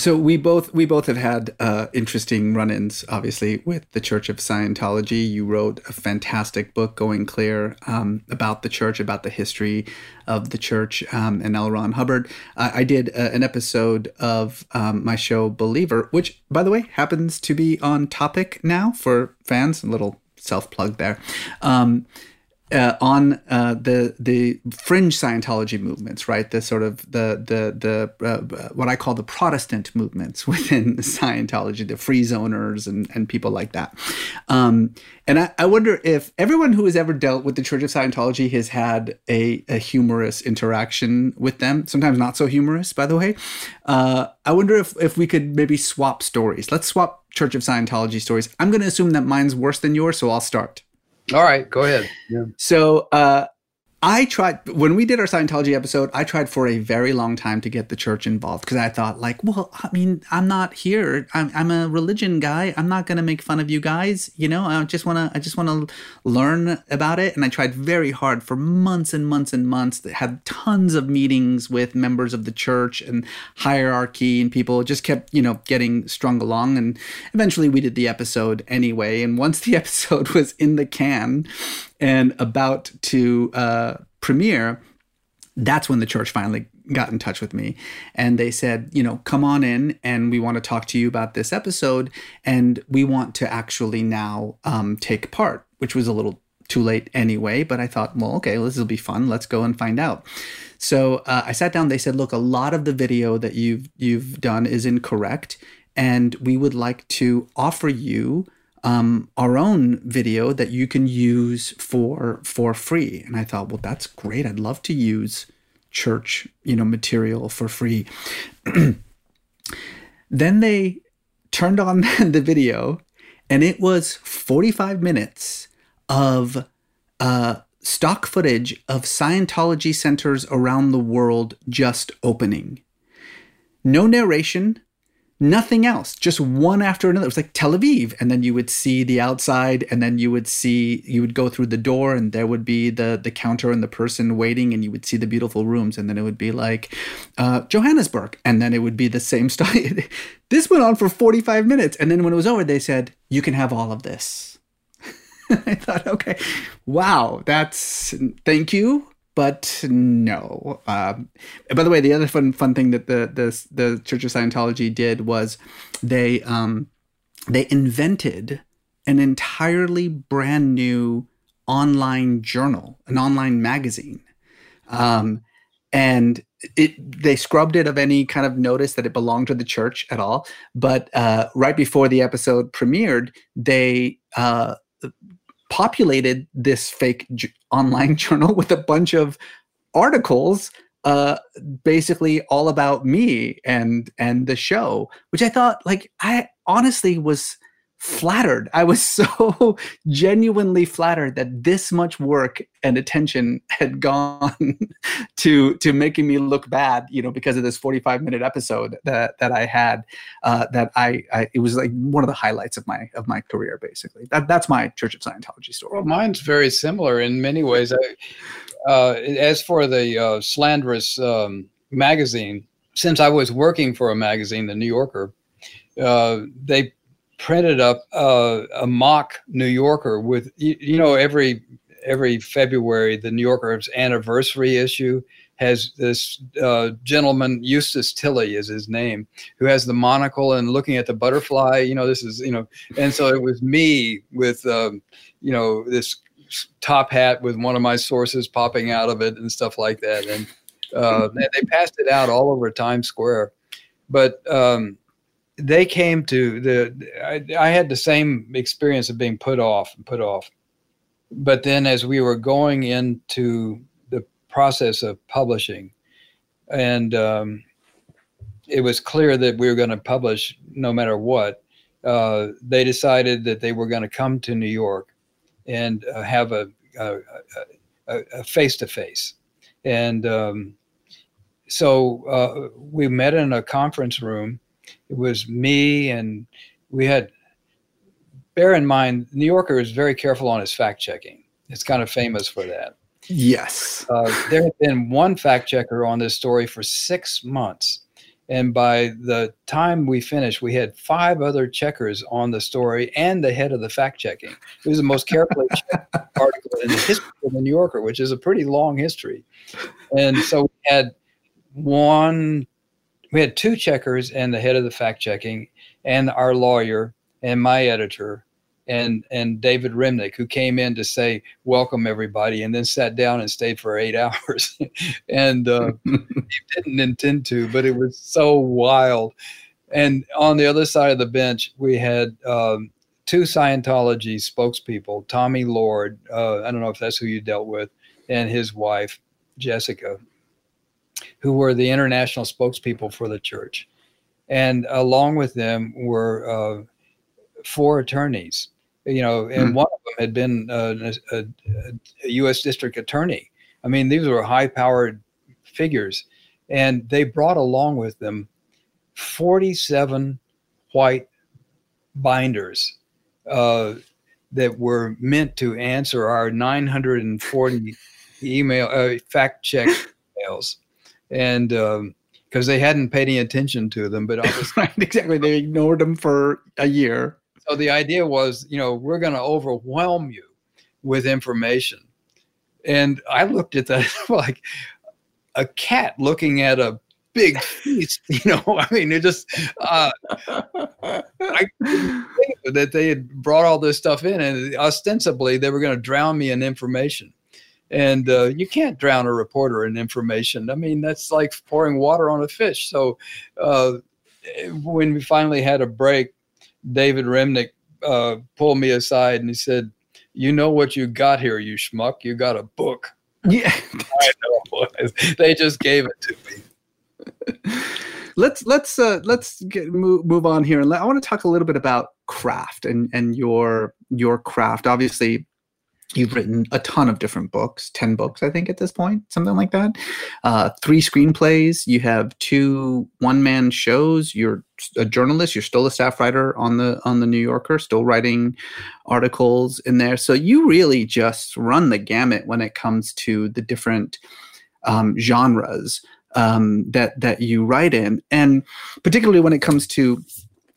So we both we both have had uh, interesting run-ins, obviously, with the Church of Scientology. You wrote a fantastic book, Going Clear, um, about the church, about the history of the church, um, and L. Ron Hubbard. I, I did uh, an episode of um, my show Believer, which, by the way, happens to be on topic now for fans. A little self-plug there. Um, uh, on uh, the the fringe Scientology movements, right? The sort of the the the uh, what I call the Protestant movements within Scientology, the free zoners and and people like that. Um, and I, I, wonder if everyone who has ever dealt with the Church of Scientology has had a, a humorous interaction with them. Sometimes not so humorous, by the way. Uh, I wonder if if we could maybe swap stories. Let's swap Church of Scientology stories. I'm going to assume that mine's worse than yours, so I'll start. All right, go ahead. Yeah. So, uh, I tried when we did our Scientology episode. I tried for a very long time to get the church involved because I thought, like, well, I mean, I'm not here. I'm, I'm a religion guy. I'm not gonna make fun of you guys. You know, I just wanna, I just wanna learn about it. And I tried very hard for months and months and months. That had tons of meetings with members of the church and hierarchy and people. Just kept, you know, getting strung along. And eventually, we did the episode anyway. And once the episode was in the can, and about to uh, premiere, that's when the church finally got in touch with me and they said, you know, come on in and we want to talk to you about this episode and we want to actually now um, take part, which was a little too late anyway. But I thought, well, okay, this will be fun. Let's go and find out. So uh, I sat down. They said, look, a lot of the video that you've you've done is incorrect, and we would like to offer you um, our own video that you can use for for free. And I thought, well, that's great. I'd love to use church, you know, material for free. then they turned on the video, and it was 45 minutes of uh, stock footage of Scientology centers around the world just opening. No narration, nothing else just one after another. It was like tel aviv and then you would see the outside and then you would see you would go through the door and there would be the the counter and the person waiting and you would see the beautiful rooms and then it would be like uh, johannesburg and then it would be the same style this went on for 45 minutes and then when it was over they said you can have all of this. I thought okay wow that's thank you but no. Um, by the way, the other fun fun thing that the the the Church of Scientology did was they um, they invented an entirely brand new online journal, an online magazine, um, and it they scrubbed it of any kind of notice that it belonged to the church at all. But uh, right before the episode premiered, they uh, populated this fake j- online journal with a bunch of articles uh basically all about me and and the show which i thought like i honestly was flattered. I was so genuinely flattered that this much work and attention had gone to to making me look bad, you know, because of this 45 minute episode that that I had. Uh, that I, I it was like one of the highlights of my of my career, basically. That that's my Church of Scientology story. Well, mine's very similar in many ways. I, uh, as for the uh, slanderous um, magazine, since I was working for a magazine, The New Yorker, uh, they printed up a mock New Yorker with you, you, know every every February the New Yorker's anniversary issue has this uh, gentleman Eustace Tilley is his name who has the monocle and looking at the butterfly. You know this is you know and so it was me with um, you know this top hat with one of my sources popping out of it and stuff like that and uh, they passed it out all over Times Square. But um, they came to the I, I, had the same experience of being put off and put off. But then as we were going into the process of publishing and um, it was clear that we were going to publish no matter what uh, they decided that they were going to come to new york and uh, have a, a face-to-face. And um, so uh, we met in a conference room it was me and we had bear in mind new yorker is very careful on his fact checking. It's kind of famous for that. Yes. Uh, there had been one fact checker on this story for six months. And by the time we finished we had five other checkers on the story and the head of the fact checking. It was the most carefully checked article in the history of the new yorker which is a pretty long history. And so we had one we had two checkers and the head of the fact checking and our lawyer and my editor and and David Remnick who came in to say welcome everybody and then sat down and stayed for eight hours. And uh, he didn't intend to but it was so wild. And on the other side of the bench we had um, two Scientology spokespeople Tommy Lord uh, I don't know if that's who you dealt with and his wife Jessica who were the international spokespeople for the church. And along with them were uh, four attorneys, you know, and mm. one of them had been uh, a, a, U.S. district attorney. I mean, these were high powered figures. And they brought along with them 47 white binders uh, that were meant to answer our 940 email uh, fact check emails and because um, they hadn't paid any attention to them, but obviously, right, exactly, they ignored them for a year. So the idea was, you know, we're going to overwhelm you with information, and I looked at that like a cat looking at a big feast. You know, I mean, it just uh, I that they had brought all this stuff in, and ostensibly they were going to drown me in information and uh, you can't drown a reporter in information. I mean, that's like pouring water on a fish. So uh, when we finally had a break, David Remnick uh, pulled me aside and he said, "You know what you got here, you schmuck? You got a book." Yeah, I know. They just gave it to me. let's let's uh, let's get, move, move on here, and I want to talk a little bit about craft and and your your craft. Obviously, You've written a ton of different books, 10 books, I think, at this point, something like that. Uh, three screenplays. You have two one man shows. You're a journalist. You're still a staff writer on the on the New Yorker, still writing articles in there. So you really just run the gamut when it comes to the different um, genres um, that that you write in, and particularly when it comes to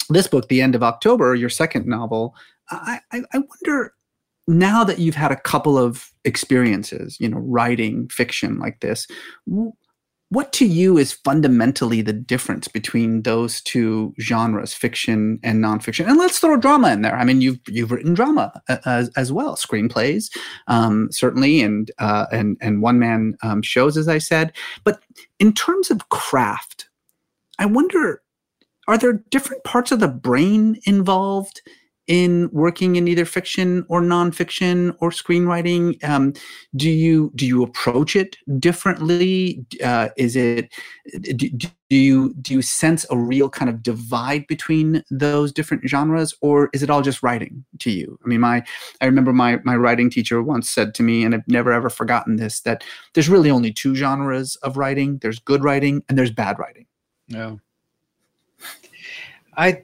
this book, The End of October, your second novel. I, I, I wonder now that you've had a couple of experiences, you know, writing fiction like this, what to you is fundamentally the difference between those two genres, fiction and nonfiction? And let's throw drama in there. I mean, you've you've written drama uh, as, as well, screenplays, um, certainly, and uh, and and one man um, shows, as I said. But in terms of craft, I wonder, are there different parts of the brain involved? In working in either fiction or nonfiction or screenwriting? Um, do you do you approach it differently? Uh, is it do, do you do you sense a real kind of divide between those different genres, or is it all just writing to you? I mean, my I remember my my writing teacher once said to me, and I've never ever forgotten this, that there's really only two genres of writing. There's good writing and there's bad writing. Yeah. I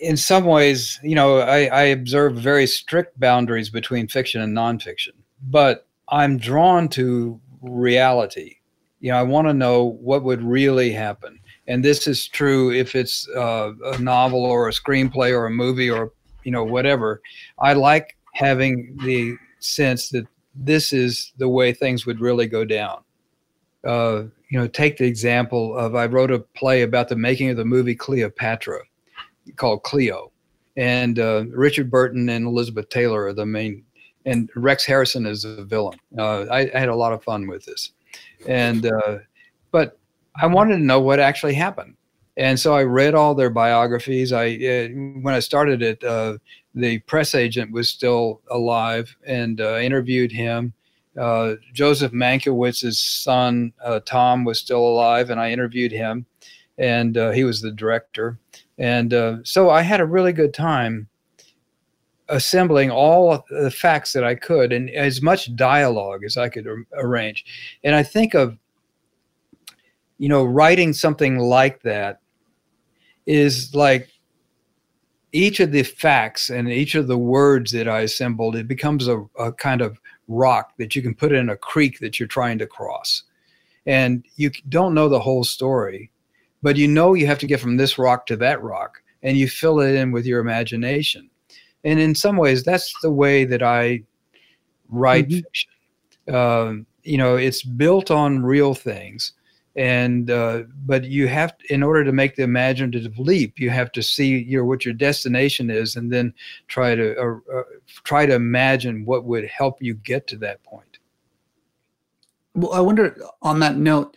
in some ways, you know, I, I observe very strict boundaries between fiction and nonfiction, but I'm drawn to reality. You know, I want to know what would really happen. And this is true if it's uh, a novel or a screenplay or a movie or, you know, whatever. I like having the sense that this is the way things would really go down. Uh, you know, take the example of I wrote a play about the making of the movie Cleopatra called Cleo, and uh, Richard Burton and Elizabeth Taylor are the main, and Rex Harrison is the villain. Uh, I, I, had a lot of fun with this, and uh, but I wanted to know what actually happened, and so I read all their biographies. I uh, when I started it, uh, the press agent was still alive, and uh, interviewed him. Joseph Mankiewicz's son Tom was still alive, and I interviewed him, and he was the director and uh, so I had a really good time assembling all the facts that I could and as much dialogue as I could ar- arrange. And I think of, you know, writing something like that is like each of the facts and each of the words that I assembled, it becomes a, a kind of rock that you can put in a creek that you're trying to cross. And you don't know the whole story, but you know you have to get from this rock to that rock and you fill it in with your imagination. And in some ways that's the way that i write mm-hmm. fiction. Uh, you know it's built on real things and uh, but you have to, in order to make the imaginative leap you have to see your what your destination is and then try to uh, uh try to imagine what would help you get to that point. Well i wonder on that note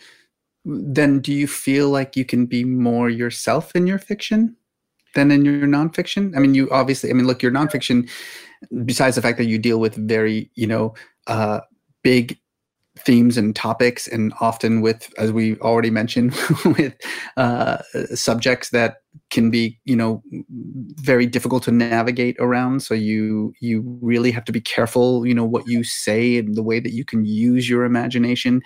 then do you feel like you can be more yourself in your fiction than in your nonfiction? I mean, you obviously, I mean, look, your nonfiction, besides the fact that you deal with very, you know, uh, big themes and topics, and often with, as we already mentioned, with uh, subjects that can be, you know, very difficult to navigate around. So you you really have to be careful, you know, what you say and the way that you can use your imagination.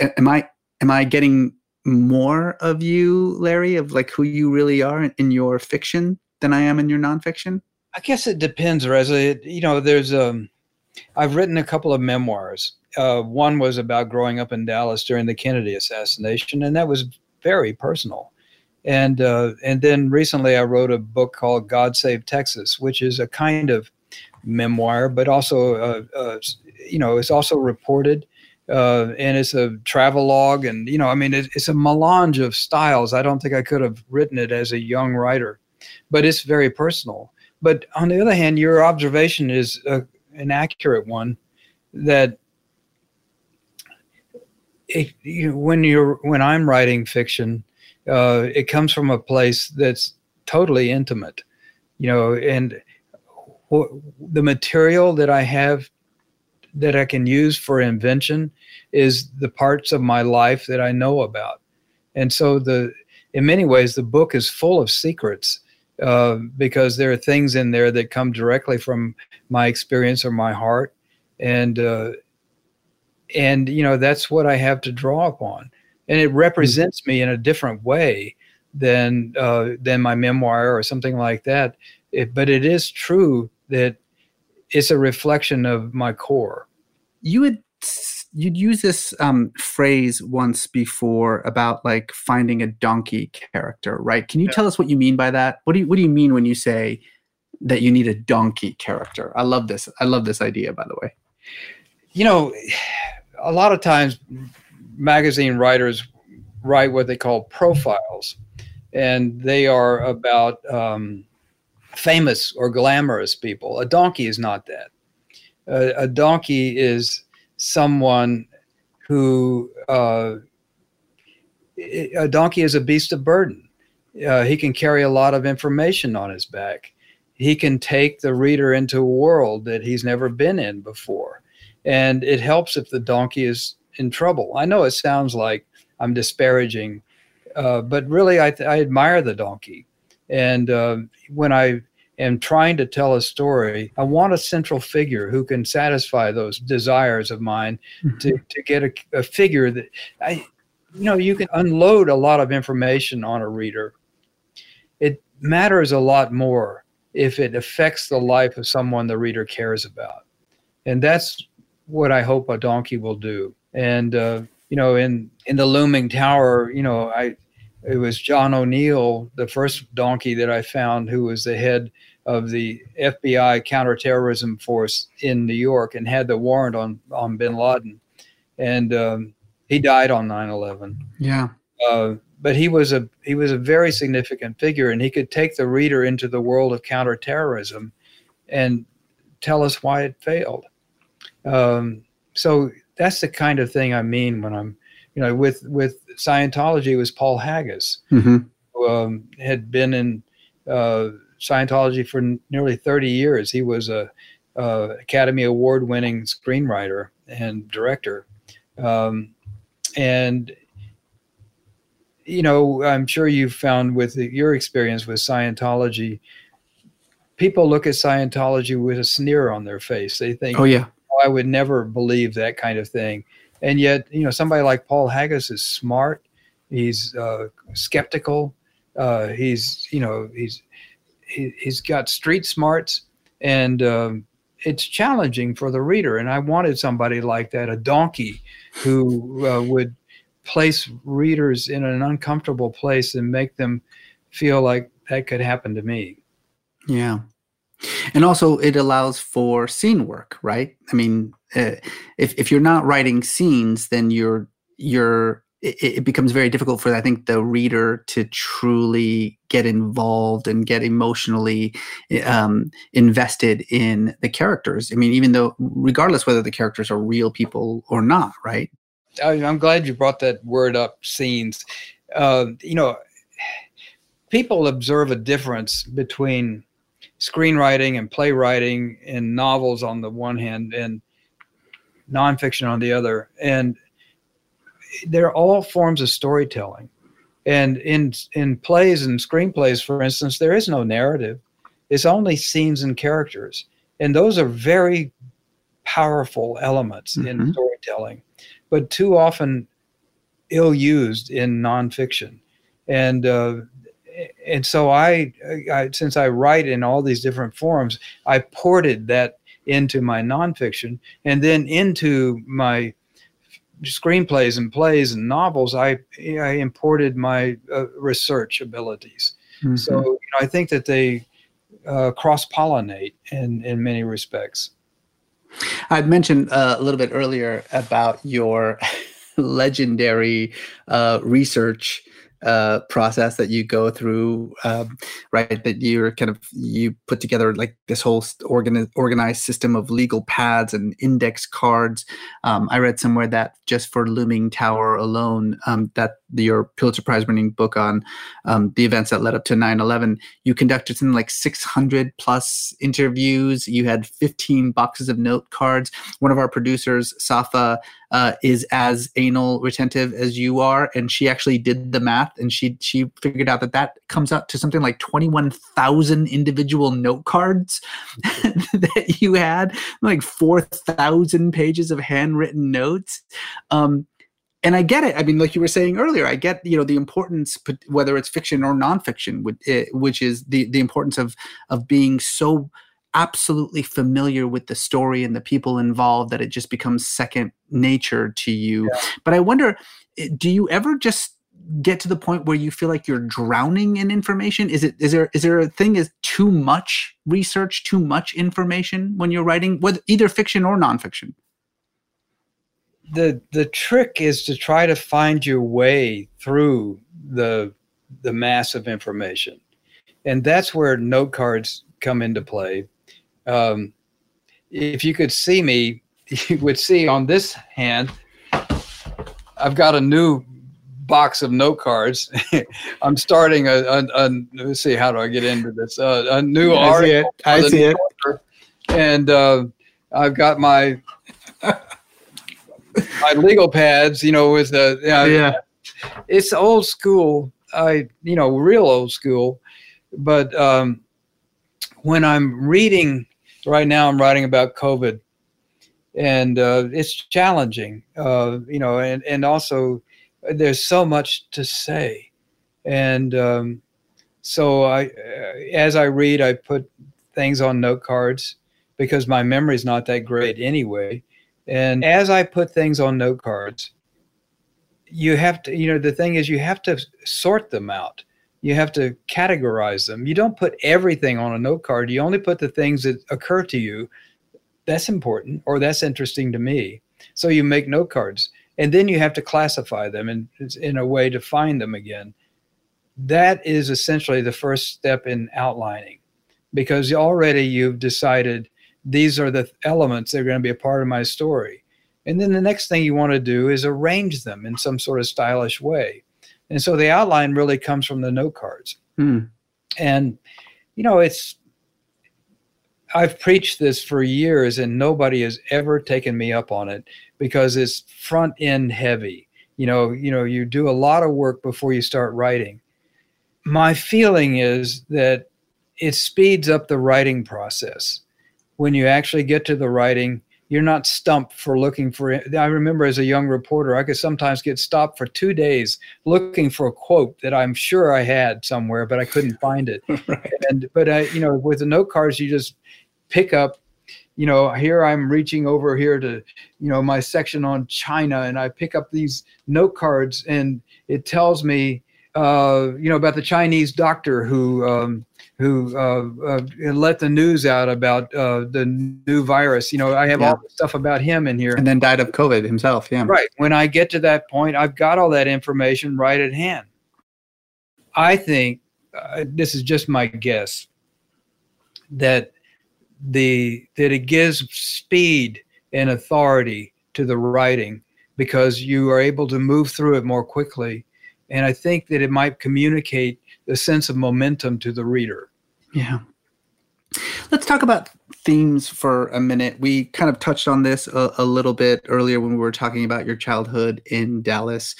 Am I am I getting more of you, Larry, of like who you really are in your fiction than I am in your nonfiction? I guess it depends, Reza. You know, there's um, I've written a couple of memoirs. Uh, one was about growing up in Dallas during the Kennedy assassination, and that was very personal. And uh, and then recently, I wrote a book called "God Save Texas," which is a kind of memoir, but also, uh, uh you know, it's also reported uh, and it's a travel log and you know i mean it, it's a melange of styles. I don't think i could have written it as a young writer but it's very personal. But on the other hand your observation is a, an accurate one that it, you when you're when i'm writing fiction uh, it comes from a place that's totally intimate you know and the material that i have that I can use for invention is the parts of my life that I know about. And so the in many ways the book is full of secrets uh, because there are things in there that come directly from my experience or my heart, and uh, and you know that's what I have to draw upon, and it represents me in a different way than uh, than my memoir or something like that. It, but it is true that it's a reflection of my core. You would you'd use this um, phrase once before about like finding a donkey character, right? Can you yeah. tell us what you mean by that? What do you what do you mean when you say that you need a donkey character? I love this. I love this idea, by the way. You know, a lot of times magazine writers write what they call profiles, and they are about um, famous or glamorous people. A donkey is not that. Uh, a donkey is someone who uh, a donkey is a beast of burden. Uh, he can carry a lot of information on his back. He can take the reader into a world that he's never been in before. And it helps if the donkey is in trouble. I know it sounds like I'm disparaging, uh, but really, I, I, admire the donkey. And uh, when I am trying to tell a story, I want a central figure who can satisfy those desires of mine mm-hmm. to, to get a, a figure that I, you know, you can unload a lot of information on a reader. It matters a lot more if it affects the life of someone the reader cares about. And that's what I hope a donkey will do. And, uh, you know, in, in the looming tower, you know, I, it was John O'Neill, the first donkey that I found, who was the head of the FBI counterterrorism force in New York and had the warrant on on Bin Laden, and um, he died on 9/11. Yeah. Uh, but he was a he was a very significant figure, and he could take the reader into the world of counterterrorism, and tell us why it failed. Um, so that's the kind of thing I mean when I'm, you know, with with Scientology was Paul Haggis, mm-hmm. who um, had been in uh, Scientology for nearly 30 years. He was a, a Academy Award winning screenwriter and director. Um, and, you know, I'm sure you've found with your experience with Scientology, people look at Scientology with a sneer on their face. They think, oh, yeah. Oh, I would never believe that kind of thing. And yet, you know, somebody like Paul Haggis is smart. He's uh, skeptical. Uh, he's, you know, he's he, has got street smarts and um, it's challenging for the reader. And I wanted somebody like that, a donkey, who uh, would place readers in an uncomfortable place and make them feel like that could happen to me. Yeah. And also, it allows for scene work, right? I mean, uh, if if you're not writing scenes, then you're you're it, it, becomes very difficult for I think the reader to truly get involved and get emotionally um, invested in the characters. I mean, even though regardless whether the characters are real people or not, right? I'm glad you brought that word up. Scenes, uh, you know, people observe a difference between screenwriting and playwriting and novels on the one hand and nonfiction on the other, and they're all forms of storytelling. And in in plays and screenplays, for instance, there is no narrative. It's only scenes and characters. And those are very powerful elements mm-hmm. in storytelling, but too often ill used in nonfiction. And uh, and so I, I, since I write in all these different forms, I ported that into my nonfiction and then into my screenplays and plays and novels, I I imported my uh, research abilities. Mm-hmm. So you know, I think that they uh, cross pollinate in in many respects. I'd mentioned uh, a little bit earlier about your legendary uh, research uh, process that you go through, um, right? That you're kind of you put together like this whole organi- organized system of legal pads and index cards. Um, I read somewhere that just for Looming Tower alone, um, that your Pulitzer Prize winning book on um, the events that led up to 9/11, you conducted something like 600 plus interviews. You had 15 boxes of note cards. One of our producers, Safa, uh, is as anal retentive as you are, and she actually did the math and she she figured out that that comes up to something like twenty one thousand individual note cards that you had, like four thousand pages of handwritten notes. Um, and I get it. I mean, like you were saying earlier, I get you know the importance, whether it's fiction or nonfiction, eh, which is the the importance of of being so absolutely familiar with the story and the people involved that it just becomes second nature to you. Yeah. But I wonder, eh, do you ever just get to the point where you feel like you're drowning in information? Is it is there is there a thing is too much research, too much information when you're writing, whether either fiction or nonfiction? the the trick is to try to find your way through the the mass of information and that's where note cards come into play um, if you could see me you would see on this hand i've got a new box of note cards i'm starting a, a, a, let's see how do i get into this uh, a new I article see it. i see it and uh, i've got my my legal pads, you know, with the you know, yeah, it's old school. I you know real old school, but um, when I'm reading right now, I'm writing about COVID, and uh, it's challenging. Uh, you know, and and also there's so much to say, and um, so I uh, as I read, I put things on note cards because my memory's not that great anyway and as I put things on note cards, you have to, you know, the thing is, you have to sort them out. You have to categorize them. You don't put everything on a note card. You only put the things that occur to you. That's important or that's interesting to me. So you make note cards and then you have to classify them in, in a way to find them again. That is essentially the first step in outlining because already you've decided these are the elements that are going to be a part of my story. And then the next thing you want to do is arrange them in some sort of stylish way. And so the outline really comes from the note cards. Mm. And, you know, it's, I've preached this for years and nobody has ever taken me up on it because it's front end heavy. You know, you know, you do a lot of work before you start writing. My feeling is that it speeds up the writing process when you actually get to the writing, you're not stumped for looking for it. I remember as a young reporter, I could sometimes get stopped for two days looking for a quote that I'm sure I had somewhere, but I couldn't find it. right. And but I, you know, with the note cards, you just pick up. You know, here I'm reaching over here to, you know, my section on China, and I pick up these note cards, and it tells me, uh, you know, about the Chinese doctor who um, who uh, uh, let the news out about uh, the new virus. You know, I have yeah. all the stuff about him in here. And then died of COVID himself. Yeah. Right. When I get to that point, I've got all that information right at hand. I think uh, this is just my guess that the that it gives speed and authority to the writing because you are able to move through it more quickly and i think that it might communicate a sense of momentum to the reader. Yeah. Let's talk about themes for a minute. We kind of touched on this a, a, little bit earlier when we were talking about your childhood in Dallas.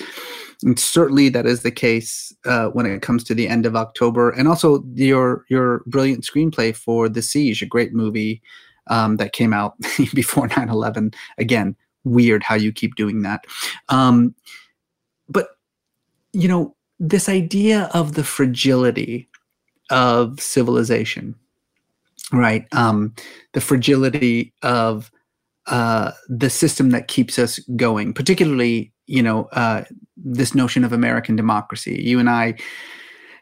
And certainly that is the case uh, when it comes to the end of October, and also your your brilliant screenplay for The Siege, a great movie um, that came out before 9/11. Again, weird how you keep doing that. Um, but you know, this idea of the fragility of civilization, right? Um, the fragility of uh, the system that keeps us going, particularly, you know, uh, this notion of American democracy. You and I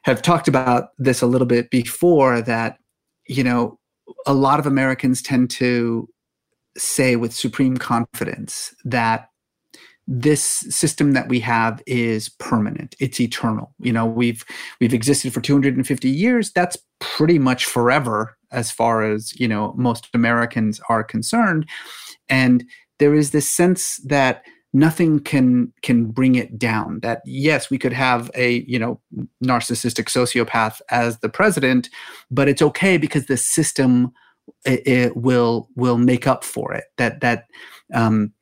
have talked about this a little bit before that, you know, a lot of Americans tend to say with supreme confidence that this system that we have is permanent. It's eternal. You know we've we've existed for 250 years. That's pretty much forever as far as you know most americans are concerned and there is this sense that nothing can can bring it down that yes we could have a you know narcissistic sociopath as the president but it's okay because the system it, it will will make up for it that that um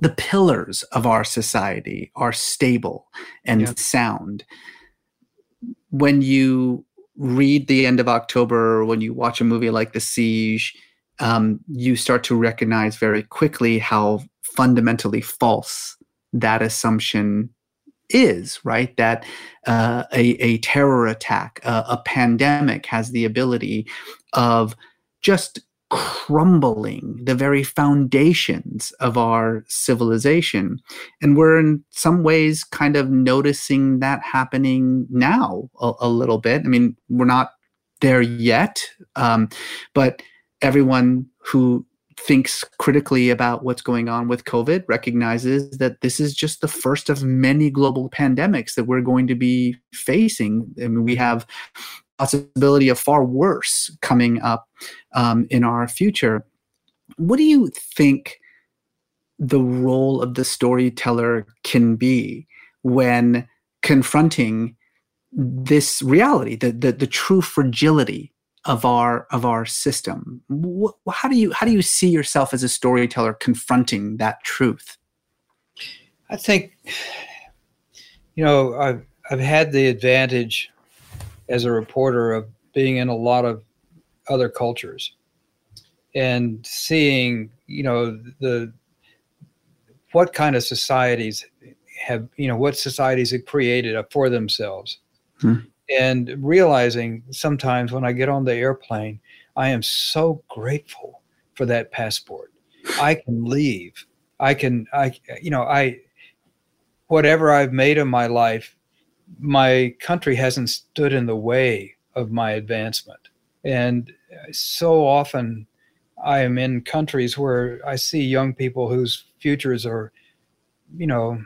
the pillars of our society are stable and yeah. sound. when you read the end of October, when you watch a movie like The Siege, um, you start to recognize very quickly how fundamentally false that assumption is, right? That uh, a, a terror attack, uh, a pandemic has the ability of just crumbling the very foundations of our civilization. And we're in some ways kind of noticing that happening now a, a little bit. I mean, we're not there yet, um, but everyone who thinks critically about what's going on with COVID recognizes that this is just the first of many global pandemics that we're going to be facing. I mean, we have possibility of far worse coming up um, in our future. What do you think the role of the storyteller can be when confronting this reality, the, the, the true fragility of our of our system? how do you how do you see yourself as a storyteller confronting that truth? I think, you know, I've I've had the advantage as a reporter of being in a lot of other cultures and seeing you know the what kind of societies have you know what societies have created for themselves hmm. And realizing sometimes when i get on the airplane i am so grateful for that passport i can leave i can i you know i whatever i've made of my life my country hasn't stood in the way of my advancement. And so often I am in countries where I see young people whose futures are, you know,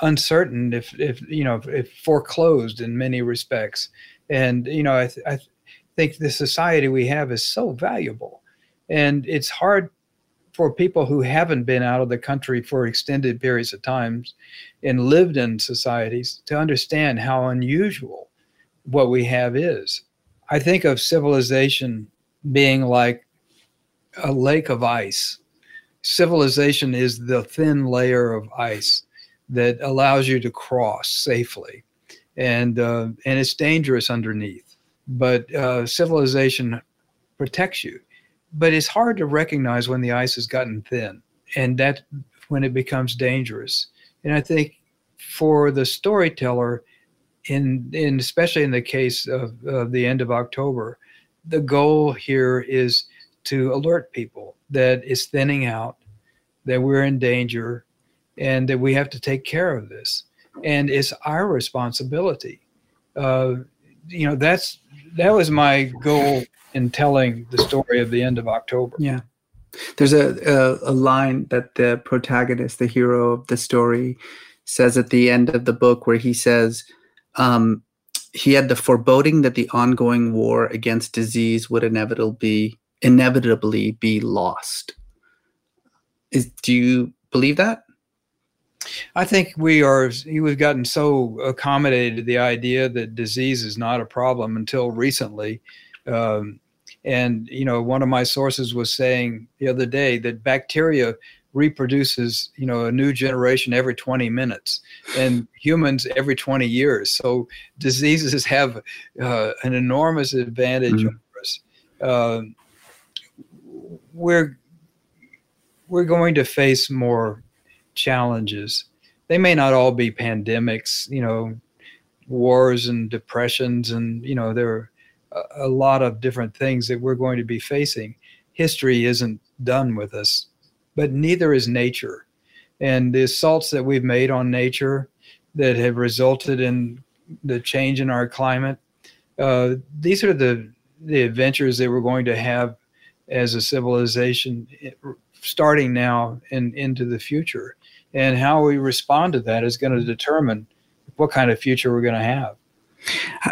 uncertain if, if you know, if foreclosed in many respects. And, you know, I, th- I think the society we have is so valuable. And it's hard for people who haven't been out of the country for extended periods of times and lived in societies to understand how unusual what we have is. I think of civilization being like a lake of ice. Civilization is the thin layer of ice that allows you to cross safely, and uh, and it's dangerous underneath. But uh, civilization protects you but it's hard to recognize when the ice has gotten thin and that when it becomes dangerous. And I think for the storyteller, in, in especially in the case of, of the end of October, the goal here is to alert people that it's thinning out, that we're in danger, and that we have to take care of this. And it's our responsibility. Uh, you know, that's that was my goal in telling the story of the end of October. Yeah. There's a, a, a line that the protagonist, the hero of the story, says at the end of the book where he says, um, he had the foreboding that the ongoing war against disease would inevitably inevitably be lost. Is, do you believe that? I think we are we've gotten so accommodated to the idea that disease is not a problem until recently. Um, and you know, one of my sources was saying the other day that bacteria reproduces, you know, a new generation every 20 minutes, and humans every 20 years. So diseases have uh, an enormous advantage mm-hmm. over us. Uh, we're we're going to face more challenges. They may not all be pandemics, you know, wars and depressions, and you know, there are a lot of different things that we're going to be facing. History isn't done with us, but neither is nature. And the assaults that we've made on nature that have resulted in the change in our climate, uh, these are the the adventures that we're going to have as a civilization eh, starting now and into the future. And how we respond to that is going to determine what kind of future we're going to have.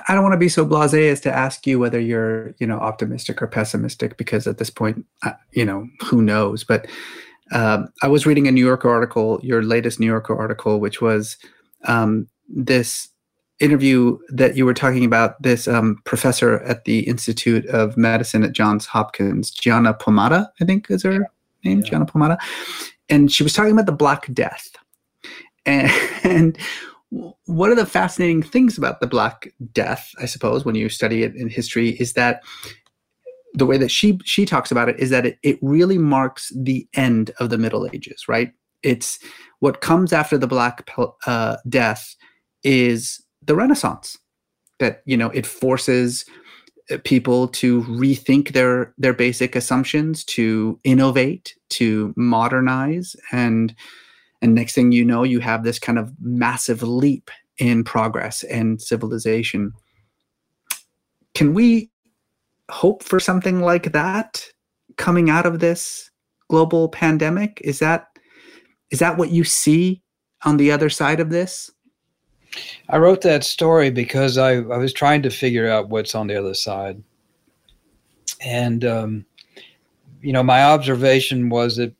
I don't want to be so blasé as to ask you whether you're, you know, optimistic or pessimistic, because at this point, you know, who knows? But um, I was reading a New Yorker article, your latest New Yorker article, which was um, this interview that you were talking about this um, professor at the Institute of Medicine at Johns Hopkins, Gianna Pomata, I think is her name, yeah. Gianna Pomata, and she was talking about the Black Death, and, and one of the fascinating things about the Black Death, I suppose, when you study it in history, is that the way that she she talks about it is that it, it really marks the end of the Middle Ages, right? It's what comes after the Black uh, Death is the Renaissance. That you know it forces Uh, people to rethink their their basic assumptions, to innovate, to modernize, and and next thing you know, you have this kind of massive leap in progress and civilization. Can we hope for something like that coming out of this global pandemic? Is that is that what you see on the other side of this? I wrote that story because I, I was trying to figure out what's on the other side. And, um, you know, my observation was that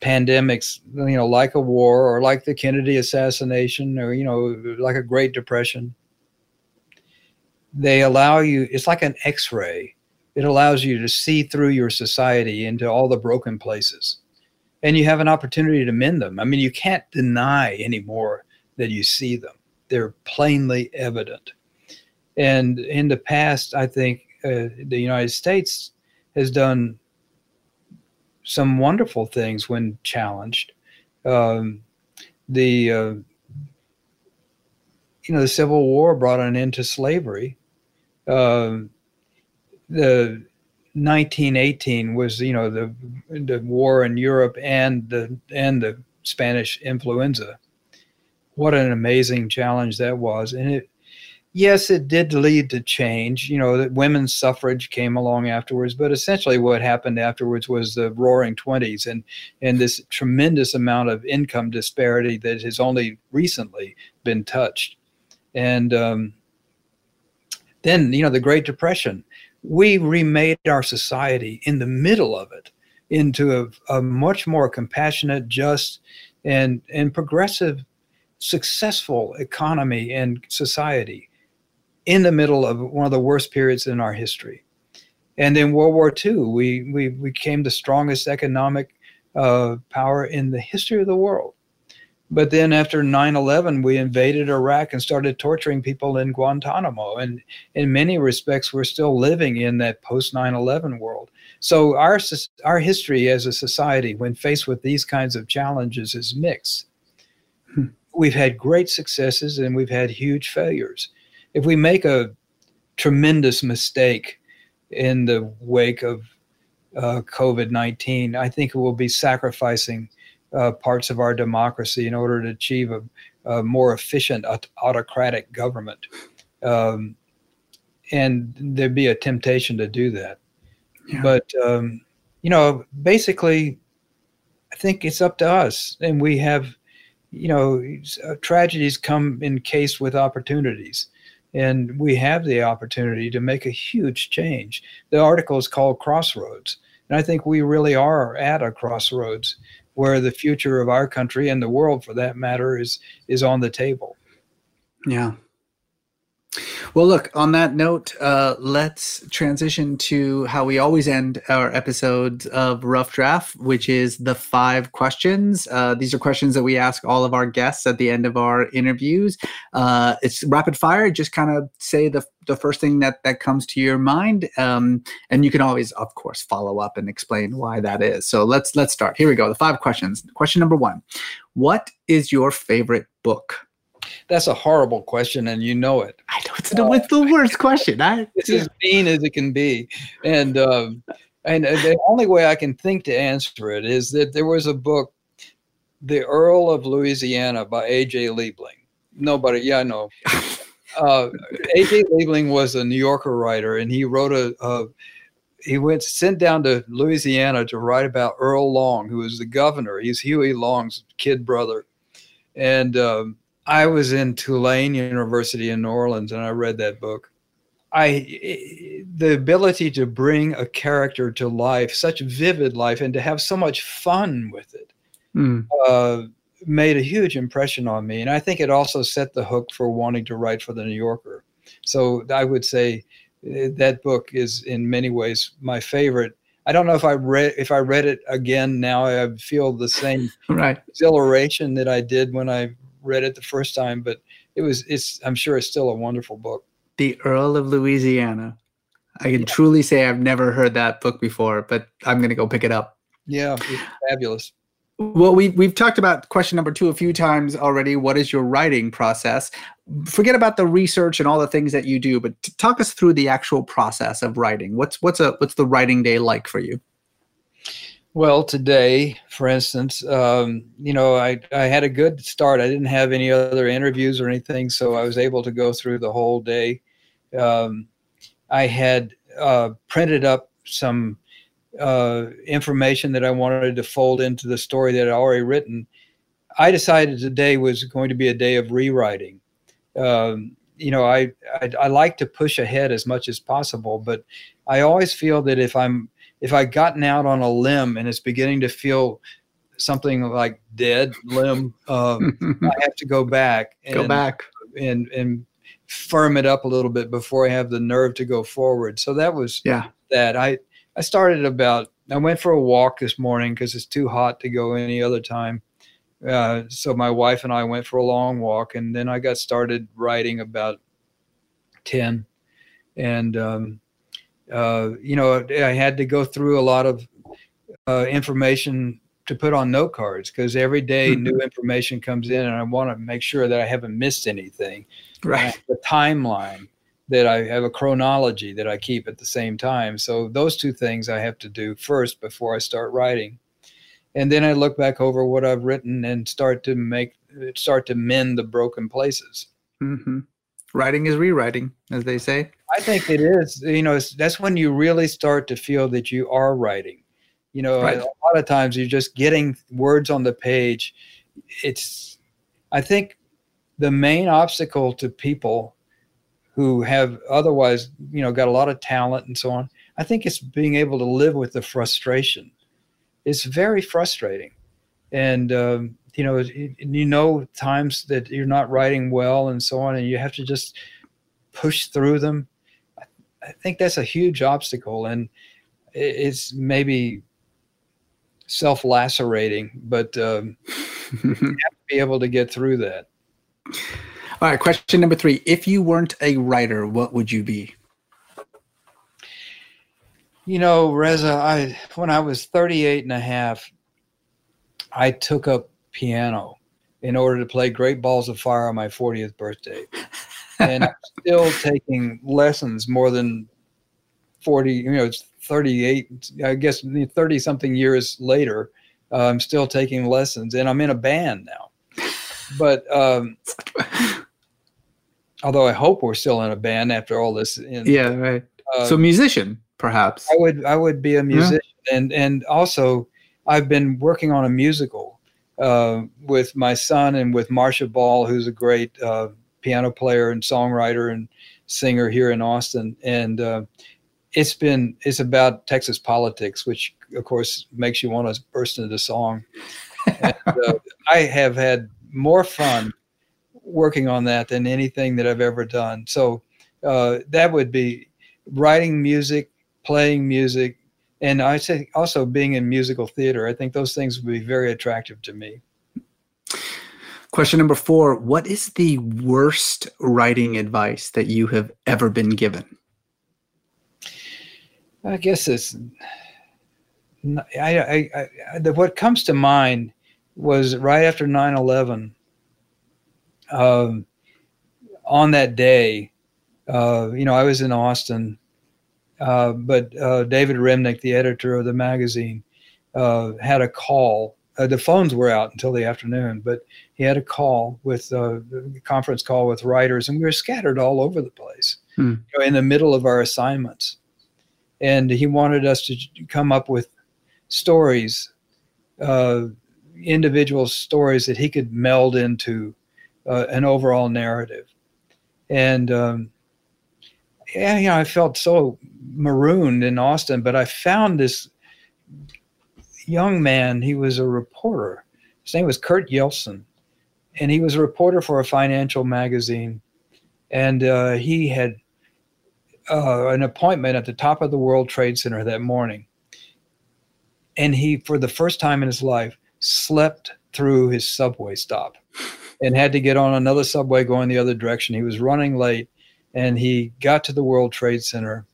pandemics, you know, like a war or like the Kennedy assassination or, you know, like a Great Depression, they allow you, it's like an x ray. It allows you to see through your society into all the broken places. And you have an opportunity to mend them. I mean, you can't deny anymore that you see them, they're plainly evident. And in the past, I think uh, the United States has done some wonderful things when challenged. Um, the uh, you know the Civil War brought an end to slavery, uh, the 1918 was you know the the war in Europe and the and the Spanish influenza. What an amazing challenge that was, and it yes, it did lead to change. You know, that women's suffrage came along afterwards, but essentially what happened afterwards was the Roaring Twenties and and this tremendous amount of income disparity that has only recently been touched, and um, then, you know, the Great Depression, we remade our society in the middle of it into a, a much more compassionate, just, and, and progressive, successful economy and society in the middle of one of the worst periods in our history. And in World War II, we, we became the strongest economic uh, power in the history of the world. But then after 9 11, we invaded Iraq and started torturing people in Guantanamo. And in many respects, we're still living in that post 9 11 world. So our, our history as a society, when faced with these kinds of challenges, is mixed. We've had great successes and we've had huge failures. If we make a tremendous mistake in the wake of uh, COVID 19, I think we'll be sacrificing uh, parts of our democracy in order to achieve a, a more efficient autocratic government. Um, and there'd be a temptation to do that. Yeah. But, um, you know, basically, I think it's up to us. And we have, you know, uh, tragedies come in case with opportunities. And we have the opportunity to make a huge change. The article is called Crossroads. And I think we really are at a crossroads where the future of our country and the world for that matter is is on the table yeah well, look, on that note, uh, let's transition to how we always end our episodes of Rough Draft, which is the five questions. Uh, these are questions that we ask all of our guests at the end of our interviews. Uh, it's rapid fire, just kind of say the, the first thing that, that comes to your mind. Um, and you can always, of course, follow up and explain why that is. So let's let's start. Here we go. The five questions. Question number one What is your favorite book? That's a horrible question, and you know it. I know it's, uh, it's the worst question. I, it's as mean as it can be, and um, and the only way I can think to answer it is that there was a book, "The Earl of Louisiana" by A.J. Liebling. Nobody, yeah, I know. Uh, A.J. Liebling was a New Yorker writer, and he wrote a, a he went sent down to Louisiana to write about Earl Long, who was the governor. He's Huey Long's kid brother, and um, I was in Tulane University in New Orleans and I read that book. I the ability to bring a character to life, such vivid life, and to have so much fun with it, mm. uh, made a huge impression on me. And I think it also set the hook for wanting to write for the New Yorker. So I would say uh, that book is in many ways my favorite. I don't know if I read if I read it again now, I feel the same right. exhilaration that I did when I read it the first time, but it was it's I'm sure it's still a wonderful book. The Earl of Louisiana. I can yeah. truly say I've never heard that book before, but I'm going to go pick it up. Yeah, fabulous. Well, we we've talked about question number two a few times already. What is your writing process? Forget about the research and all the things that you do, but talk us through the actual process of writing. What's what's a what's the writing day like for you? Well, today, for instance, um, you know, I, I had a good start. I didn't have any other interviews or anything, so I was able to go through the whole day. Um, I had uh, printed up some uh, information that I wanted to fold into the story that I'd already written, I decided today was going to be a day of rewriting. Um, you know, I, I, I like to push ahead as much as possible, but I always feel that if I'm if I've gotten out on a limb and it's beginning to feel something like dead limb, um, I have to go back. And, go back and and firm it up a little bit before I have the nerve to go forward. So that was yeah that I I started about, I went for a walk this morning because it's too hot to go any other time. Uh, so my wife and I went for a long walk, and then I got started writing about 10. And, um, uh, you know, I had to go through a lot of uh, information to put on note cards because every day mm-hmm. new information comes in, and I want to make sure that I haven't missed anything. Right. The timeline that I have a chronology that I keep at the same time. So those two things I have to do first before I start writing. And then I look back over what I've written and start to make start to mend the broken places. Mm-hmm. Writing is rewriting, as they say. I think it is. You know, that's when you really start to feel that you are writing. You know, right. a lot of times you're just getting words on the page. It's, I think, the main obstacle to people who have otherwise, you know, got a lot of talent and so on. I think it's being able to live with the frustration. It's very frustrating, and um, you know, you know times that you're not writing well and so on, and you have to just push through them. I think that's a huge obstacle, and it's maybe self-lacerating, but um, you have to be able to get through that. All right, question number three. If you weren't a writer, what would you be? You know, Reza, I when I was 38 and a half, I took up piano in order to play Great Balls of Fire on my 40th birthday. and I'm still taking lessons more than 40, you know, it's 38, I guess 30 something years later. Uh, I'm still taking lessons and I'm in a band now. But um, although I hope we're still in a band after all this. In, yeah, right. Uh, so musician, perhaps. I would I would be a musician, yeah. and and also I've been working on a musical uh, with my son and with Marcia Ball, who's a great uh, piano player and songwriter and singer here in Austin, and uh, it's been it's about Texas politics, which of course makes you want to burst into song. and, uh, I have had more fun working on that than anything that I've ever done. So uh, that would be writing music, playing music, and I say also being in musical theater. I think those things would be very attractive to me. Question number four What is the worst writing advice that you have ever been given? I guess it's. I, I, I, the, what comes to mind was right after 9 11 um, on that day, uh, you know, I was in Austin, uh, but uh, David Remnick, the editor of the magazine, uh, had a call. Uh, the phones were out until the afternoon, but he had a call with uh, a conference call with writers, and we were scattered all over the place, hmm. you know, in the middle of our assignments. And he wanted us to come up with stories, individual stories that he could meld into uh, an overall narrative. And um, yeah, you know, I felt so marooned in Austin, but I found this young man. He was a reporter. His name was Kurt Yeltsin, and he was a reporter for a financial magazine. And uh, he had uh, an appointment at the top of the World Trade Center that morning. And he, for the first time in his life, slept through his subway stop. and had to get on another subway going the other direction. He was running late and he got to the World Trade Center.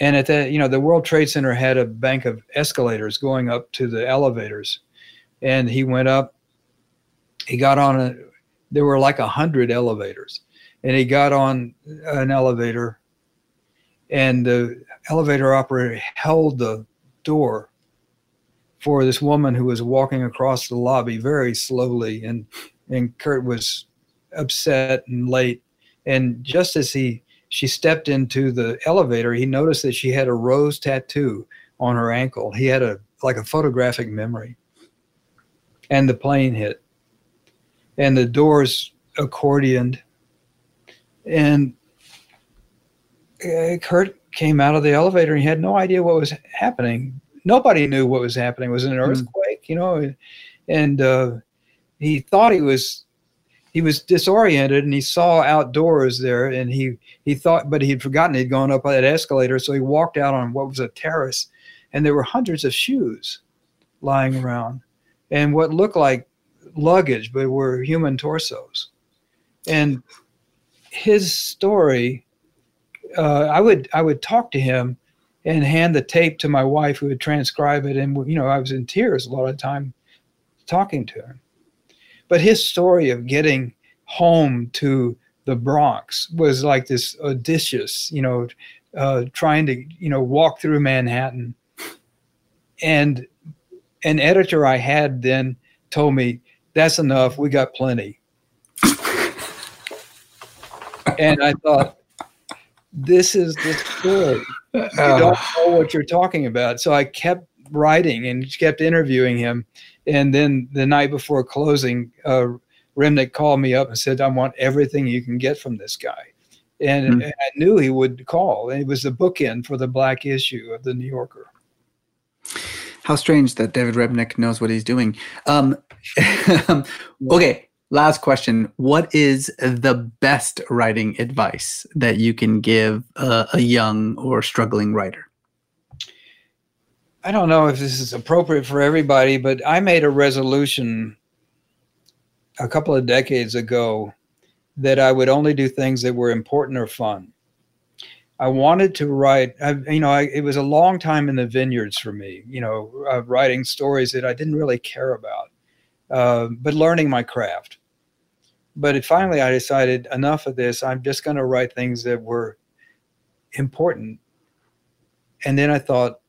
And at that, you know, the World Trade Center had a bank of escalators going up to the elevators. And he went up, he got on a, there were like a hundred elevators. And he got on an elevator and the elevator operator held the door for this woman who was walking across the lobby very slowly and and Kurt was upset and late and just as he she stepped into the elevator he noticed that she had a rose tattoo on her ankle. He had a like a photographic memory. And the plane hit. And the doors accordioned. And uh, Kurt came out of the elevator and he had no idea what was happening. Nobody knew what was happening. It was an hmm. earthquake, you know, and uh, he thought he was he was disoriented and he saw outdoors there and he he thought but he'd forgotten he'd gone up that escalator. So he walked out on what was a terrace and there were hundreds of shoes lying around and what looked like luggage but were human torsos. And his story uh, i would i would talk to him and hand the tape to my wife who would transcribe it. And you know i was in tears a lot of time talking to him but his story of getting home to the bronx was like this odysseus you know uh, trying to you know walk through manhattan. And an editor i had then told me that's enough. We got plenty. And i thought this is the story. You don't know what you're talking about. So I kept writing and kept interviewing him. And then the night before closing, uh, Remnick called me up and said, I want everything you can get from this guy. And mm-hmm. I knew he would call. It was the bookend for the black issue of the New Yorker. How strange that David Remnick knows what he's doing. Um, okay, last question what is the best writing advice that you can give a, a, young or struggling writer i don't know if this is appropriate for everybody but i made a resolution a couple of decades ago that i would only do things that were important or fun i wanted to write I, you know I, it was a long time in the vineyards for me you know uh, writing stories that i didn't really care about uh, but learning my craft but it, finally, I decided enough of this. I'm just going to write things that were important. And then I thought,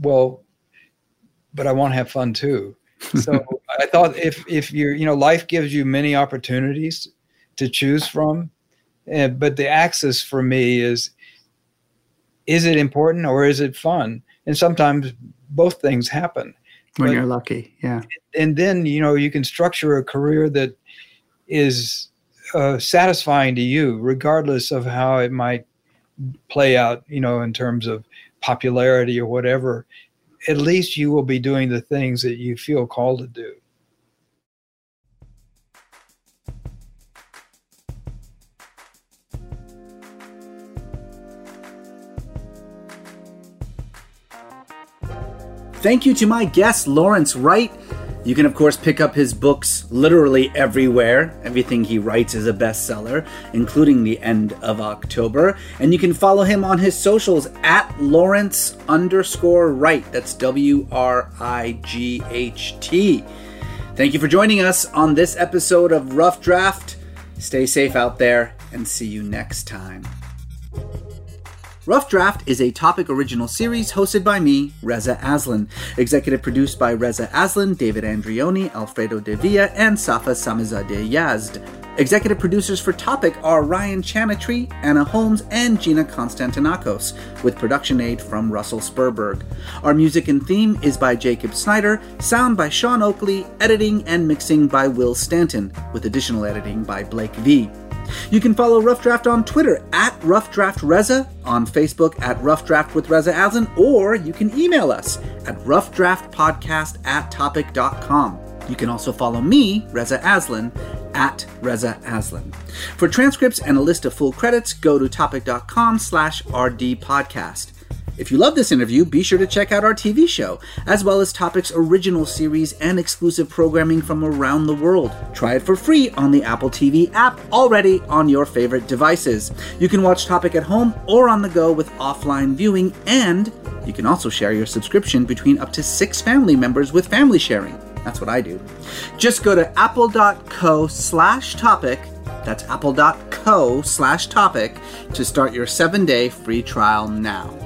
well, but I want to have fun too. So I thought if if you're you know life gives you many opportunities to choose from, uh, but the axis for me is is it important or is it fun? And sometimes both things happen. When but, you're lucky, yeah. And then you know you can structure a career that is uh, satisfying to you, regardless of how it might play out, you know, in terms of popularity or whatever. At least you will be doing the things that you feel called to do. Thank you to my guest, Lawrence Wright. You can, of course, pick up his books literally everywhere. Everything he writes is a bestseller, including The End of October. And you can follow him on his socials at Lawrence underscore Wright. That's W R I G H T. Thank you for joining us on this episode of Rough Draft. Stay safe out there and see you next time. Rough Draft is a topic original series hosted by me, Reza Aslan. Executive produced by Reza Aslan, David Andrioni, Alfredo Devilla, and Safa Samizadeh Yazd. Executive producers for Topic are Ryan Chanatry, Anna Holmes, and Gina Konstantinakos, with production aid from Russell Spurberg. Our music and theme is by Jacob Snyder, sound by Sean Oakley, editing and mixing by Will Stanton, with additional editing by Blake V. You can follow Rough Draft on Twitter at Rough Draft Reza, on Facebook at Rough Draft with Reza Aslan, or you can email us at roughdraftpodcast at topic.com. You can also follow me, Reza Aslan, at Reza Aslan. For transcripts and a list of full credits, go to topic.com slash rdpodcast. If you love this interview, be sure to check out our TV show, as well as Topic's original series and exclusive programming from around the world. Try it for free on the Apple TV app, already on your favorite devices. You can watch Topic at home or on the go with offline viewing, and you can also share your subscription between up to six family members with family sharing. That's what I do. Just go to apple.co slash topic that's apple.co slash topic to start your seven day free trial now.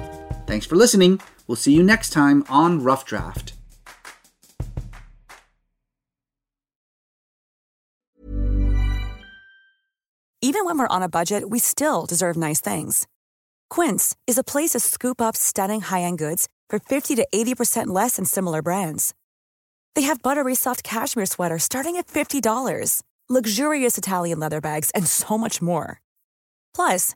Thanks for listening. We'll see you next time on Rough Draft. Even when we're on a budget, we still deserve nice things. Quince is a place to scoop up stunning high end goods for 50 to 80% less than similar brands. They have buttery soft cashmere sweaters starting at $50, luxurious Italian leather bags, and so much more. Plus,